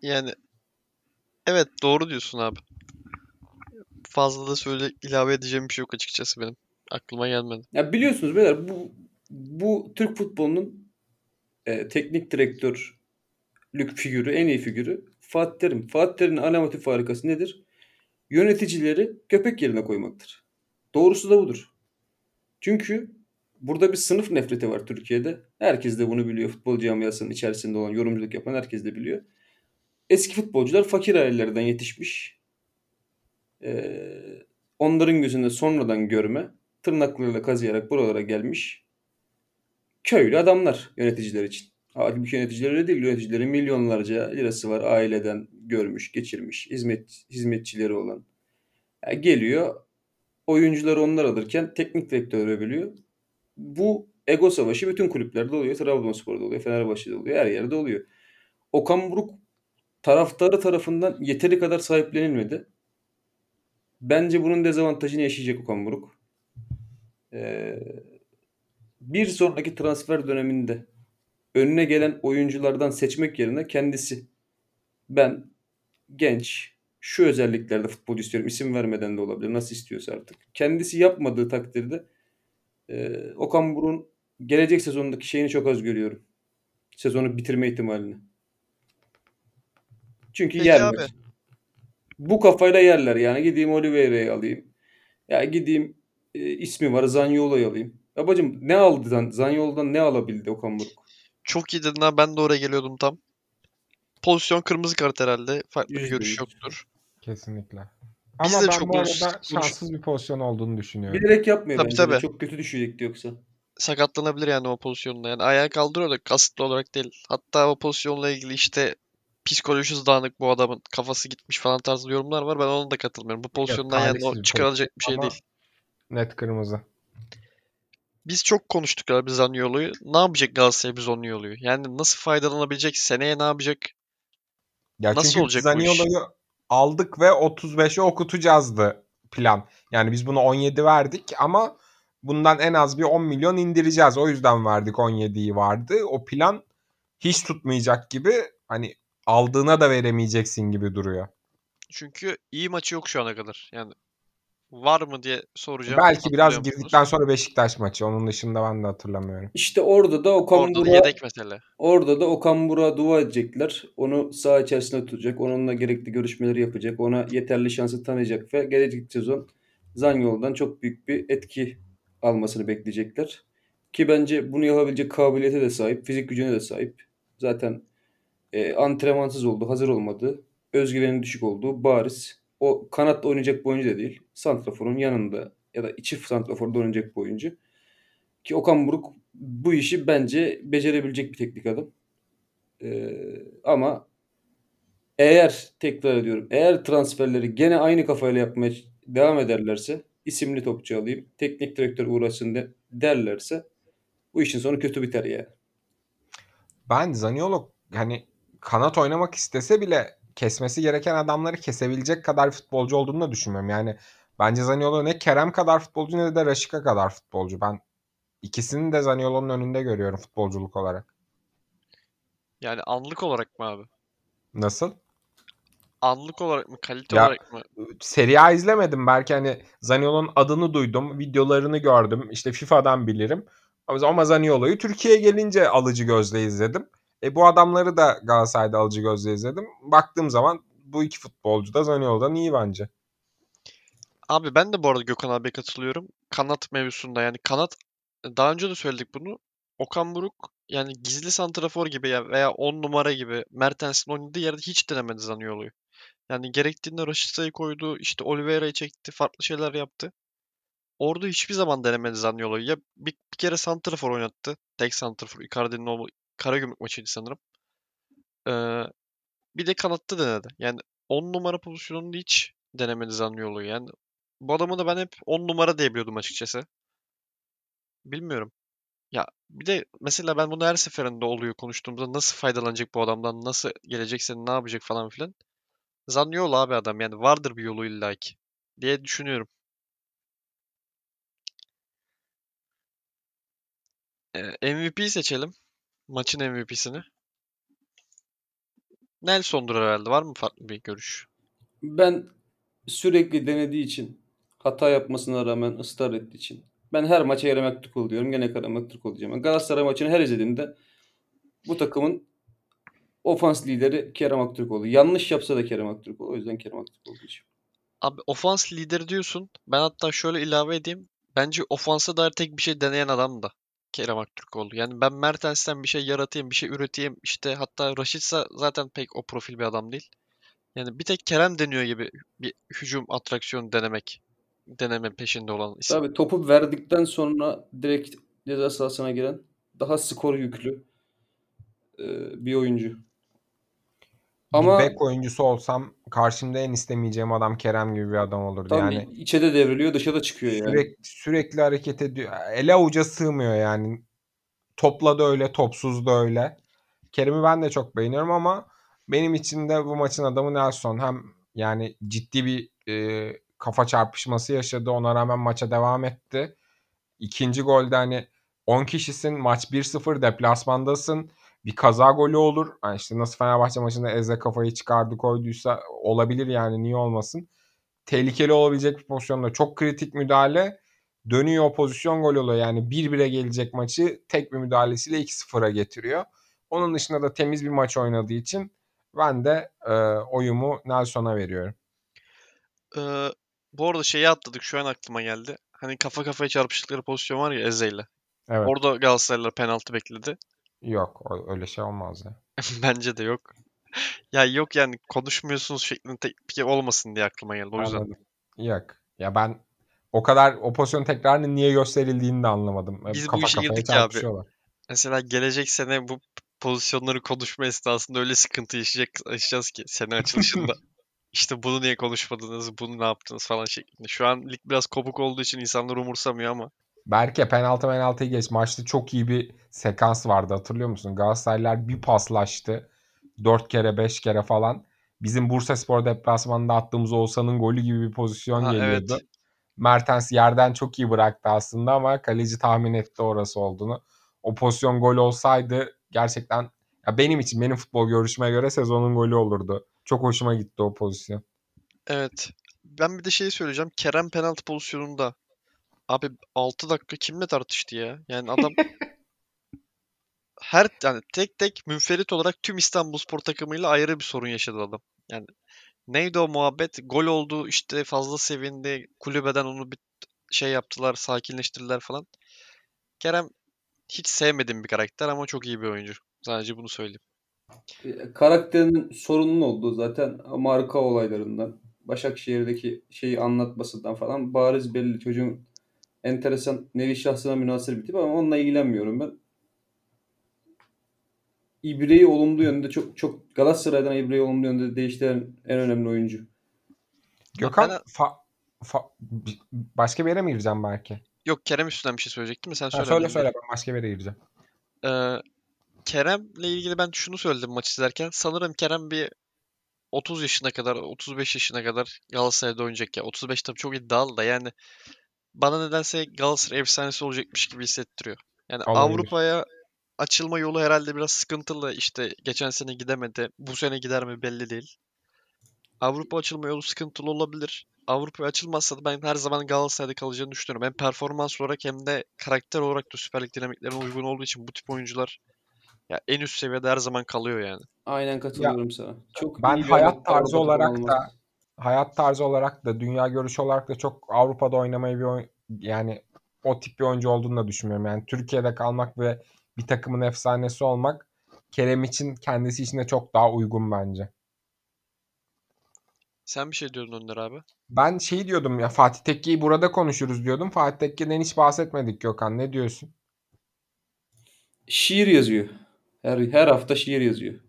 Yani evet doğru diyorsun abi. Fazla da söyle ilave edeceğim bir şey yok açıkçası benim. Aklıma gelmedi. Ya biliyorsunuz beyler bu bu Türk futbolunun e, teknik direktörlük figürü, en iyi figürü Fatih Terim. Fatih Terim'in alamet farikası nedir? Yöneticileri köpek yerine koymaktır. Doğrusu da budur. Çünkü burada bir sınıf nefreti var Türkiye'de. Herkes de bunu biliyor. Futbol camiasının içerisinde olan yorumculuk yapan herkes de biliyor. Eski futbolcular fakir ailelerden yetişmiş. Ee, onların gözünde sonradan görme, tırnaklarıyla kazıyarak buralara gelmiş köylü adamlar yöneticiler için. Halbuki yöneticiler öyle değil. Yöneticilerin milyonlarca lirası var. Aileden görmüş, geçirmiş, hizmet hizmetçileri olan. Yani geliyor, oyuncuları onlar alırken teknik direktör övülüyor. Bu ego savaşı bütün kulüplerde oluyor. Trabzonspor'da oluyor, Fenerbahçe'de oluyor, her yerde oluyor. Okan Buruk taraftarı tarafından yeteri kadar sahiplenilmedi. Bence bunun dezavantajını yaşayacak Okan Buruk. Ee, bir sonraki transfer döneminde önüne gelen oyunculardan seçmek yerine kendisi ben genç şu özelliklerde futbolcu istiyorum isim vermeden de olabilir nasıl istiyorsa artık. Kendisi yapmadığı takdirde e, Okan Buruk'un gelecek sezondaki şeyini çok az görüyorum. Sezonu bitirme ihtimalini. Çünkü Peki yerler. abi. Bu kafayla yerler yani gideyim Oliveira'yı alayım. Ya gideyim e, ismi var Zaniolo'yu alayım. Babacım ne aldı Zan- Zaniolo'dan ne alabildi Okan Buruk? Çok iyi dedin abi ben de oraya geliyordum tam. Pozisyon kırmızı kart herhalde. Farklı bir görüş yoktur. Kesinlikle. Biz Ama de ben çok bu arada şanssız bir pozisyon olduğunu düşünüyorum. Bilerek yapmıyor Tabii, bence. de. tabii. Çok kötü düşecekti yoksa. Sakatlanabilir yani o pozisyonda. Yani ayağı kaldırıyor da kasıtlı olarak değil. Hatta o pozisyonla ilgili işte psikolojisi dağınık bu adamın kafası gitmiş falan tarzı yorumlar var. Ben ona da katılmıyorum. Bu pozisyondan yani talihsiz o çıkarılacak bir şey Ama değil. Net kırmızı. Biz çok konuştuk abi Zaniolo'yu. Ne yapacak Galatasaray biz Zaniolo'yu? Yani nasıl faydalanabilecek? Seneye ne yapacak? Ya Nasıl çünkü olacak bu iş? Zaniolo'yu aldık ve 35'e okutacağızdı plan. Yani biz bunu 17 verdik ama bundan en az bir 10 milyon indireceğiz. O yüzden verdik 17'yi vardı. O plan hiç tutmayacak gibi hani aldığına da veremeyeceksin gibi duruyor. Çünkü iyi maçı yok şu ana kadar. Yani var mı diye soracağım. Belki biraz girdikten sonra Beşiktaş maçı. Onun dışında ben de hatırlamıyorum. İşte orada da Okan Orada da Burak'a yedek mesele. Orada da Okan Burak'a dua edecekler. Onu saha içerisinde tutacak. Onunla gerekli görüşmeleri yapacak. Ona yeterli şansı tanıyacak ve gelecek sezon Zanyol'dan çok büyük bir etki almasını bekleyecekler. Ki bence bunu yapabilecek kabiliyete de sahip, fizik gücüne de sahip. Zaten e, antrenmansız oldu, hazır olmadı. Özgüvenin düşük olduğu bariz. O kanatta oynayacak bir oyuncu da değil. Santrafor'un yanında ya da içi santraforda oynayacak bir oyuncu. Ki Okan Buruk bu işi bence becerebilecek bir teknik adam. Ee, ama eğer tekrar ediyorum eğer transferleri gene aynı kafayla yapmaya devam ederlerse isimli topçu alayım teknik direktör uğraşsın de, derlerse bu işin sonu kötü biter yani. Ben Zaniolo hani kanat oynamak istese bile kesmesi gereken adamları kesebilecek kadar futbolcu olduğunu da düşünmüyorum. Yani bence Zaniolo ne Kerem kadar futbolcu ne de Raşika kadar futbolcu. Ben ikisini de Zaniolo'nun önünde görüyorum futbolculuk olarak. Yani anlık olarak mı abi? Nasıl? Anlık olarak mı? Kalite Ya- olarak mı? Serie A izlemedim. Belki hani Zaniolo'nun adını duydum. Videolarını gördüm. İşte FIFA'dan bilirim. Ama Zaniolo'yu Türkiye'ye gelince alıcı gözle izledim. E bu adamları da Galatasaray'da alıcı gözle izledim. Baktığım zaman bu iki futbolcu da Zaniolo'dan iyi bence. Abi ben de bu arada Gökhan abiye katılıyorum. Kanat mevzusunda yani kanat daha önce de söyledik bunu. Okan Buruk yani gizli santrafor gibi ya veya 10 numara gibi Mertens'in oynadığı yerde hiç denemedi Zaniolo'yu. Yani gerektiğinde Raşitsa'yı koydu, işte Oliveira'yı çekti, farklı şeyler yaptı. Orada hiçbir zaman denemedi Zaniolo'yu. Ya bir, bir kere santrafor oynattı. Tek santrafor. Icardi'nin Karagümrük maçıydı sanırım. Ee, bir de kanatta denedi. Yani 10 numara pozisyonunda hiç denemedi Zaniolo'yu. Yani bu adamı da ben hep 10 numara diye biliyordum açıkçası. Bilmiyorum. Ya bir de mesela ben bunu her seferinde oluyor konuştuğumuzda nasıl faydalanacak bu adamdan, nasıl gelecek seni ne yapacak falan filan. Zaniolo abi adam yani vardır bir yolu illaki diye düşünüyorum. MVP seçelim. Maçın MVP'sini. Nelson'dur herhalde. Var mı farklı bir görüş? Ben sürekli denediği için hata yapmasına rağmen ısrar ettiği için ben her maça Kerem Aktürkoğlu diyorum. Gene Kerem Aktürkoğlu diyeceğim. Galatasaray maçını her izlediğimde bu takımın ofans lideri Kerem Aktürkoğlu. Yanlış yapsa da Kerem Aktürkoğlu. O yüzden Kerem Aktürkoğlu diyeceğim. Abi ofans lideri diyorsun. Ben hatta şöyle ilave edeyim. Bence ofansa dair tek bir şey deneyen adam da Kerem Aktürkoğlu. Yani ben Mertens'ten bir şey yaratayım, bir şey üreteyim. İşte hatta Raşitsa zaten pek o profil bir adam değil. Yani bir tek Kerem deniyor gibi bir hücum atraksiyonu denemek. Deneme peşinde olan isim. Tabii topu verdikten sonra direkt ceza sahasına giren daha skor yüklü bir oyuncu. Ama Bir bek oyuncusu olsam karşımda en istemeyeceğim adam Kerem gibi bir adam olurdu. tabii Yani içe de devriliyor, dışa da çıkıyor yani. sürekli, sürekli hareket ediyor. Ele avuca sığmıyor yani. Topla da öyle, topsuz da öyle. Kerem'i ben de çok beğeniyorum ama benim için de bu maçın adamı Nelson. Hem yani ciddi bir e, kafa çarpışması yaşadı. Ona rağmen maça devam etti. İkinci golde hani 10 kişisin, maç 1-0, deplasmandasın. Bir kaza golü olur. Yani işte nasıl Fenerbahçe maçında Eze kafayı çıkardı koyduysa olabilir yani niye olmasın. Tehlikeli olabilecek bir pozisyonda çok kritik müdahale. Dönüyor pozisyon gol oluyor. Yani 1-1'e gelecek maçı tek bir müdahalesiyle 2-0'a getiriyor. Onun dışında da temiz bir maç oynadığı için ben de e, oyumu Nelson'a veriyorum. Ee, bu arada şeyi atladık şu an aklıma geldi. Hani kafa kafaya çarpıştıkları pozisyon var ya Eze ile. Evet. Orada Galatasaraylılar penaltı bekledi. Yok o- öyle şey olmaz ya. Bence de yok. Ya yok yani konuşmuyorsunuz şeklinde tepki olmasın diye aklıma geldi. O yüzden. Anladım. Yok. Ya ben o kadar o pozisyon tekrarının niye gösterildiğini de anlamadım. Biz bu Kafa işe kafaya girdik ya abi. çarpışıyorlar. Mesela gelecek sene bu pozisyonları konuşma esnasında öyle sıkıntı yaşayacak, yaşayacağız ki sene açılışında. İşte bunu niye konuşmadınız, bunu ne yaptınız falan şeklinde. Şu an lig biraz kopuk olduğu için insanlar umursamıyor ama. Berke penaltı penaltıyı geç. Maçta çok iyi bir sekans vardı hatırlıyor musun? Galatasaraylılar bir paslaştı. 4 kere 5 kere falan. Bizim Bursaspor deplasmanında attığımız Oğuzhan'ın golü gibi bir pozisyon Ha, geliyordu. evet. Mertens yerden çok iyi bıraktı aslında ama kaleci tahmin etti orası olduğunu. O pozisyon gol olsaydı gerçekten ya benim için benim futbol görüşüme göre sezonun golü olurdu. Çok hoşuma gitti o pozisyon. Evet. ben bir de şey söyleyeceğim. Kerem penaltı pozisyonunda abi 6 dakika kimle tartıştı ya? Yani adam her yani tek tek münferit olarak tüm İstanbulspor takımıyla ayrı bir sorun yaşadı adam. Yani neydi o muhabbet? Gol oldu işte fazla sevindi. Kulübeden onu bir şey yaptılar, sakinleştirdiler falan. Kerem hiç sevmediğim bir karakter ama çok iyi bir oyuncu. Sadece bunu söyleyeyim. E, Karakterinin sorunun olduğu zaten marka olaylarından, Başakşehir'deki şeyi anlatmasından falan bariz belli. Çocuğun enteresan nevi şahsına münasır bir tip ama onunla ilgilenmiyorum ben. İbre'yi olumlu yönde çok çok Galatasaray'dan İbre'yi olumlu yönde değiştiren en önemli oyuncu. Gökhan ben- fa- fa- başka bir yere mi gireceğim belki? Yok Kerem üstünden bir şey söyleyecektim mi? Sen Ha, söyle. söyle ben söyle ben başka bir yere gireceğim. Ee, Kerem'le ilgili ben şunu söyledim maç izlerken. Sanırım Kerem bir 30 yaşına kadar, 35 yaşına kadar Galatasaray'da oynayacak ya. 35 tabii çok iddialı da yani bana nedense Galatasaray efsanesi olacakmış gibi hissettiriyor. Yani Olabilir. Avrupa'ya açılma yolu herhalde biraz sıkıntılı. İşte geçen sene gidemedi. Bu sene gider mi belli değil. Avrupa açılma yolu sıkıntılı olabilir. Avrupa'ya açılmazsa da ben her zaman Galatasaray'da kalacağını düşünüyorum. Hem performans olarak hem de karakter olarak da Süper Lig dinamiklerine uygun olduğu için bu tip oyuncular ya en üst seviyede her zaman kalıyor yani. Aynen katılıyorum sana. Çok Ben hayat Avrupa tarzı olarak olmaz. da hayat tarzı olarak da dünya görüşü olarak da çok Avrupa'da oynamayı bir oy- yani o tip bir oyuncu olduğunu da düşünmüyorum. Yani Türkiye'de kalmak ve bir takımın efsanesi olmak Kerem için kendisi için de çok daha uygun bence. Sen bir şey diyordun Önder abi. Ben şey diyordum ya Fatih Tekke'yi burada konuşuruz diyordum. Fatih Tekke'den hiç bahsetmedik Gökhan. Ne diyorsun? Şiir yazıyor. Her her hafta şiir yazıyor.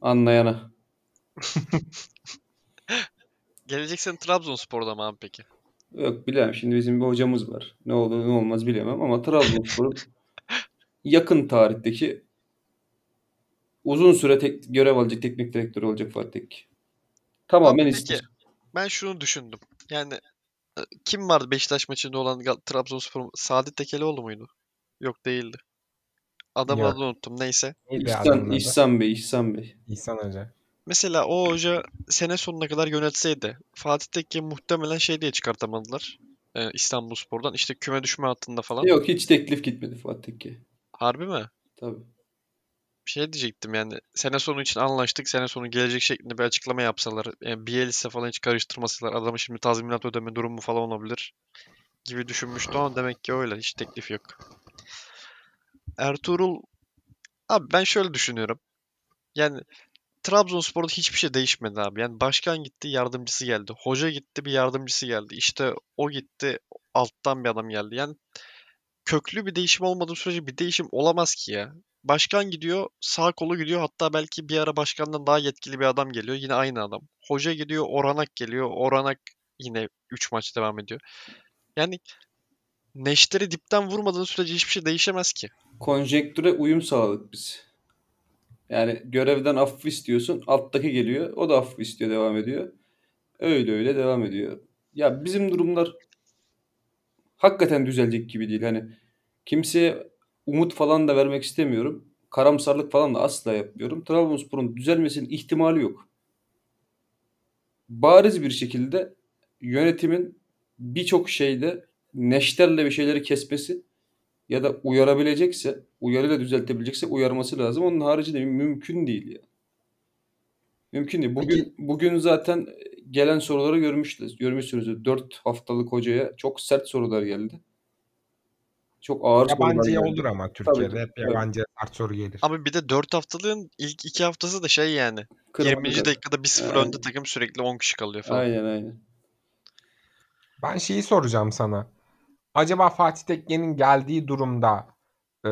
Anlayana. Geleceksin Trabzonspor'da mı abi peki? Yok bilemem. Şimdi bizim bir hocamız var. Ne olur ne olmaz bilemem ama Trabzonspor'un yakın tarihteki uzun süre tek, görev alacak teknik direktörü olacak Fatih Tekke. Tamamen Abi peki ben şunu düşündüm. Yani e, kim vardı Beşiktaş maçında olan Gal- Trabzonspor? Sadi Tekelioğlu muydu? Yok değildi. Adamın Yok. adını unuttum. Neyse. İhsan? İhsan Bey, İhsan Bey. İhsan Hoca. Mesela o hoca sene sonuna kadar yönetseydi Fatih Tekke muhtemelen şey diye çıkartamadılar. E, İstanbulspor'dan işte küme düşme hattında falan. Yok hiç teklif gitmedi Fatih Tekke. Harbi mi? Tabii. Şey diyecektim yani sene sonu için anlaştık. Sene sonu gelecek şeklinde bir açıklama yapsalar. Yani Bielsa falan hiç karıştırmasalar. Adamı şimdi tazminat ödeme durumu falan olabilir. Gibi düşünmüştüm ama demek ki öyle. Hiç teklif yok. Ertuğrul abi ben şöyle düşünüyorum. Yani Trabzonspor'da hiçbir şey değişmedi abi. Yani başkan gitti, yardımcısı geldi. Hoca gitti, bir yardımcısı geldi. İşte o gitti, alttan bir adam geldi. Yani köklü bir değişim olmadığı sürece bir değişim olamaz ki ya. Başkan gidiyor, sağ kolu gidiyor. Hatta belki bir ara başkandan daha yetkili bir adam geliyor. Yine aynı adam. Hoca gidiyor, Oranak geliyor. Oranak yine 3 maç devam ediyor. Yani neşteri dipten vurmadığın sürece hiçbir şey değişemez ki. Konjektüre uyum sağladık biz. Yani görevden affı istiyorsun. Alttaki geliyor. O da affı istiyor. Devam ediyor. Öyle öyle devam ediyor. Ya bizim durumlar hakikaten düzelecek gibi değil. Hani kimseye umut falan da vermek istemiyorum. Karamsarlık falan da asla yapmıyorum. Trabzonspor'un düzelmesinin ihtimali yok. Bariz bir şekilde yönetimin birçok şeyde neşterle bir şeyleri kesmesi ya da uyarabilecekse, uyarıyla düzeltebilecekse uyarması lazım. Onun haricinde mümkün değil ya. Mümkün değil. Bugün bugün zaten gelen soruları görmüştünüz. Görmüşsünüz. 4 haftalık hocaya çok sert sorular geldi. Çok ağır sorular Yabancıya geldi. olur ama Türkiye'de tabii, hep tabii. yabancıya sert soru gelir. Ama bir de 4 haftalığın ilk 2 haftası da şey yani. Kırmızı 20. kart. dakikada 1-0 Aynen. önde takım sürekli 10 kişi kalıyor falan. Aynen aynen. Ben şeyi soracağım sana. Acaba Fatih Tekke'nin geldiği durumda e,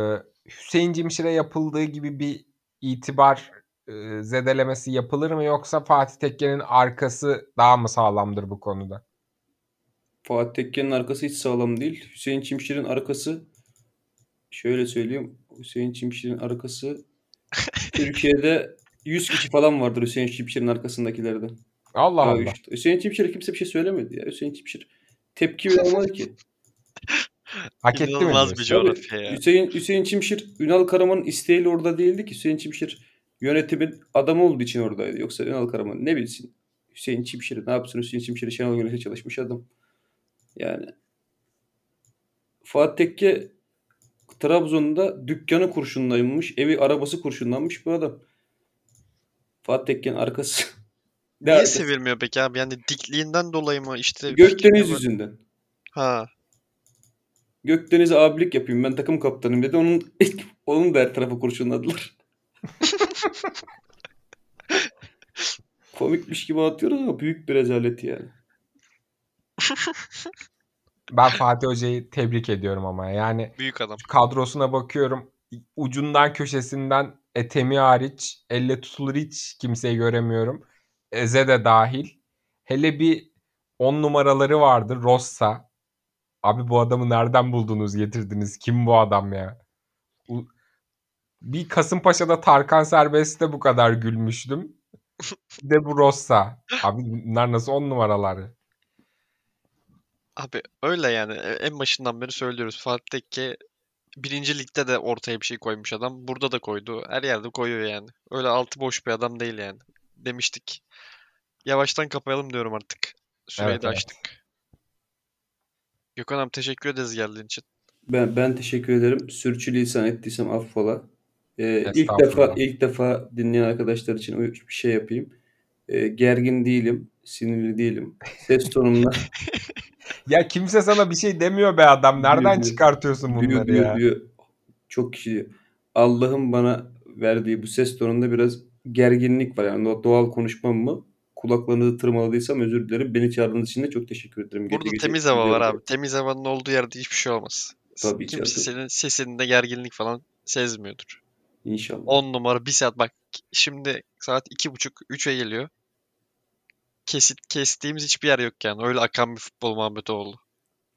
Hüseyin Cimşir'e yapıldığı gibi bir itibar e, zedelemesi yapılır mı yoksa Fatih Tekke'nin arkası daha mı sağlamdır bu konuda? Fatih Tekke'nin arkası hiç sağlam değil. Hüseyin Çimşir'in arkası şöyle söyleyeyim. Hüseyin Çimşir'in arkası Türkiye'de 100 kişi falan vardır Hüseyin Çimşir'in arkasındakilerden. Allah Ya Allah. işte Hüseyin Çimşir'e kimse bir şey söylemedi ya. Hüseyin Çimşir tepki bile almadı ki. Hak etti mi İnanılmaz bir coğrafya ya. Hüseyin, Hüseyin Çimşir, Ünal Karaman'ın isteğiyle orada değildi ki. Hüseyin Çimşir yönetimin adamı olduğu için oradaydı. Yoksa Ünal Karaman ne bilsin. Hüseyin Çimşir'i ne yapsın Hüseyin Çimşir'i Şenol Güneş'e çalışmış adam. Yani Fatih Tekke Trabzon'da dükkanı kurşunlanmış, evi arabası kurşunlanmış bir adam. Fatih Tekke'nin arkası. Niye sevilmiyor peki abi? Yani dikliğinden dolayı mı işte Gökdeniz yüzünden. Ha. Gökdeniz'e abilik yapayım ben takım kaptanıyım dedi. Onun onun da her tarafa kurşunladılar. Komikmiş gibi atıyoruz ama büyük bir rezalet yani. Ben Fatih Hoca'yı tebrik ediyorum ama yani Büyük adam. kadrosuna bakıyorum. Ucundan köşesinden Etemi hariç elle tutulur hiç kimseyi göremiyorum. Eze de dahil. Hele bir 10 numaraları vardı Rossa. Abi bu adamı nereden buldunuz getirdiniz? Kim bu adam ya? Bir Kasımpaşa'da Tarkan Serbest'te bu kadar gülmüştüm. Bir de bu Rossa. Abi bunlar nasıl 10 numaraları? Abi öyle yani. E, En başından beri söylüyoruz. Fatih Tekke birinci ligde de ortaya bir şey koymuş adam. Burada da koydu. Her yerde koyuyor yani. Öyle altı boş bir adam değil yani. Demiştik. Yavaştan kapayalım diyorum artık. Süreyi Evet, de evet. Gökhan abi teşekkür ederiz geldiğin için. Ben ben teşekkür ederim. Sürçülisan ettiysem affola. Ee, ilk defa ilk defa dinleyen arkadaşlar için bir şey yapayım. Ee, gergin değilim, sinirli değilim. Ses tonumla Ya kimse sana bir şey demiyor be adam. Nereden Diyor, diyor. çıkartıyorsun bunları diyor, diyor, ya? diyor. Çok kişi diyor. Allah'ın bana verdiği bu ses tonunda biraz gerginlik var. Yani doğal konuşmam mı? Kulaklarınızı tırmaladıysam özür dilerim. Beni çağırdığınız için de çok teşekkür ederim. Gece Burada gece temiz hava var abi. Temiz havanın olduğu yerde hiçbir şey olmaz. Tabii Kimse canım. senin sesinde gerginlik falan sezmiyordur. İnşallah. 10 numara bir saat bak şimdi saat iki buçuk 3'e geliyor. Kesit kestiğimiz hiçbir yer yok yani. Öyle akan bir futbol muhabbeti oldu.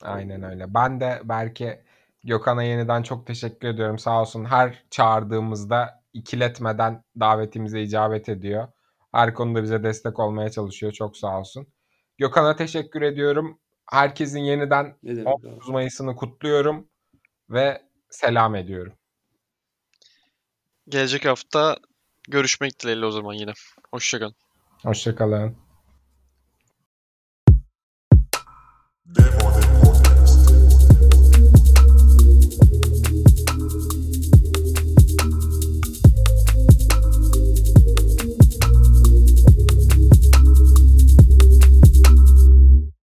Aynen öyle. Ben de belki Gökhan'a yeniden çok teşekkür ediyorum. Sağ olsun her çağırdığımızda ikiletmeden davetimize icabet ediyor. Her konuda bize destek olmaya çalışıyor. Çok sağ olsun. Gökhan'a teşekkür ediyorum. Herkesin yeniden Ne demek abi? 19 Mayıs'ını kutluyorum ve selam ediyorum. Gelecek hafta görüşmek dileğiyle o zaman yine. Hoşçakalın. Hoşçakalın. Defo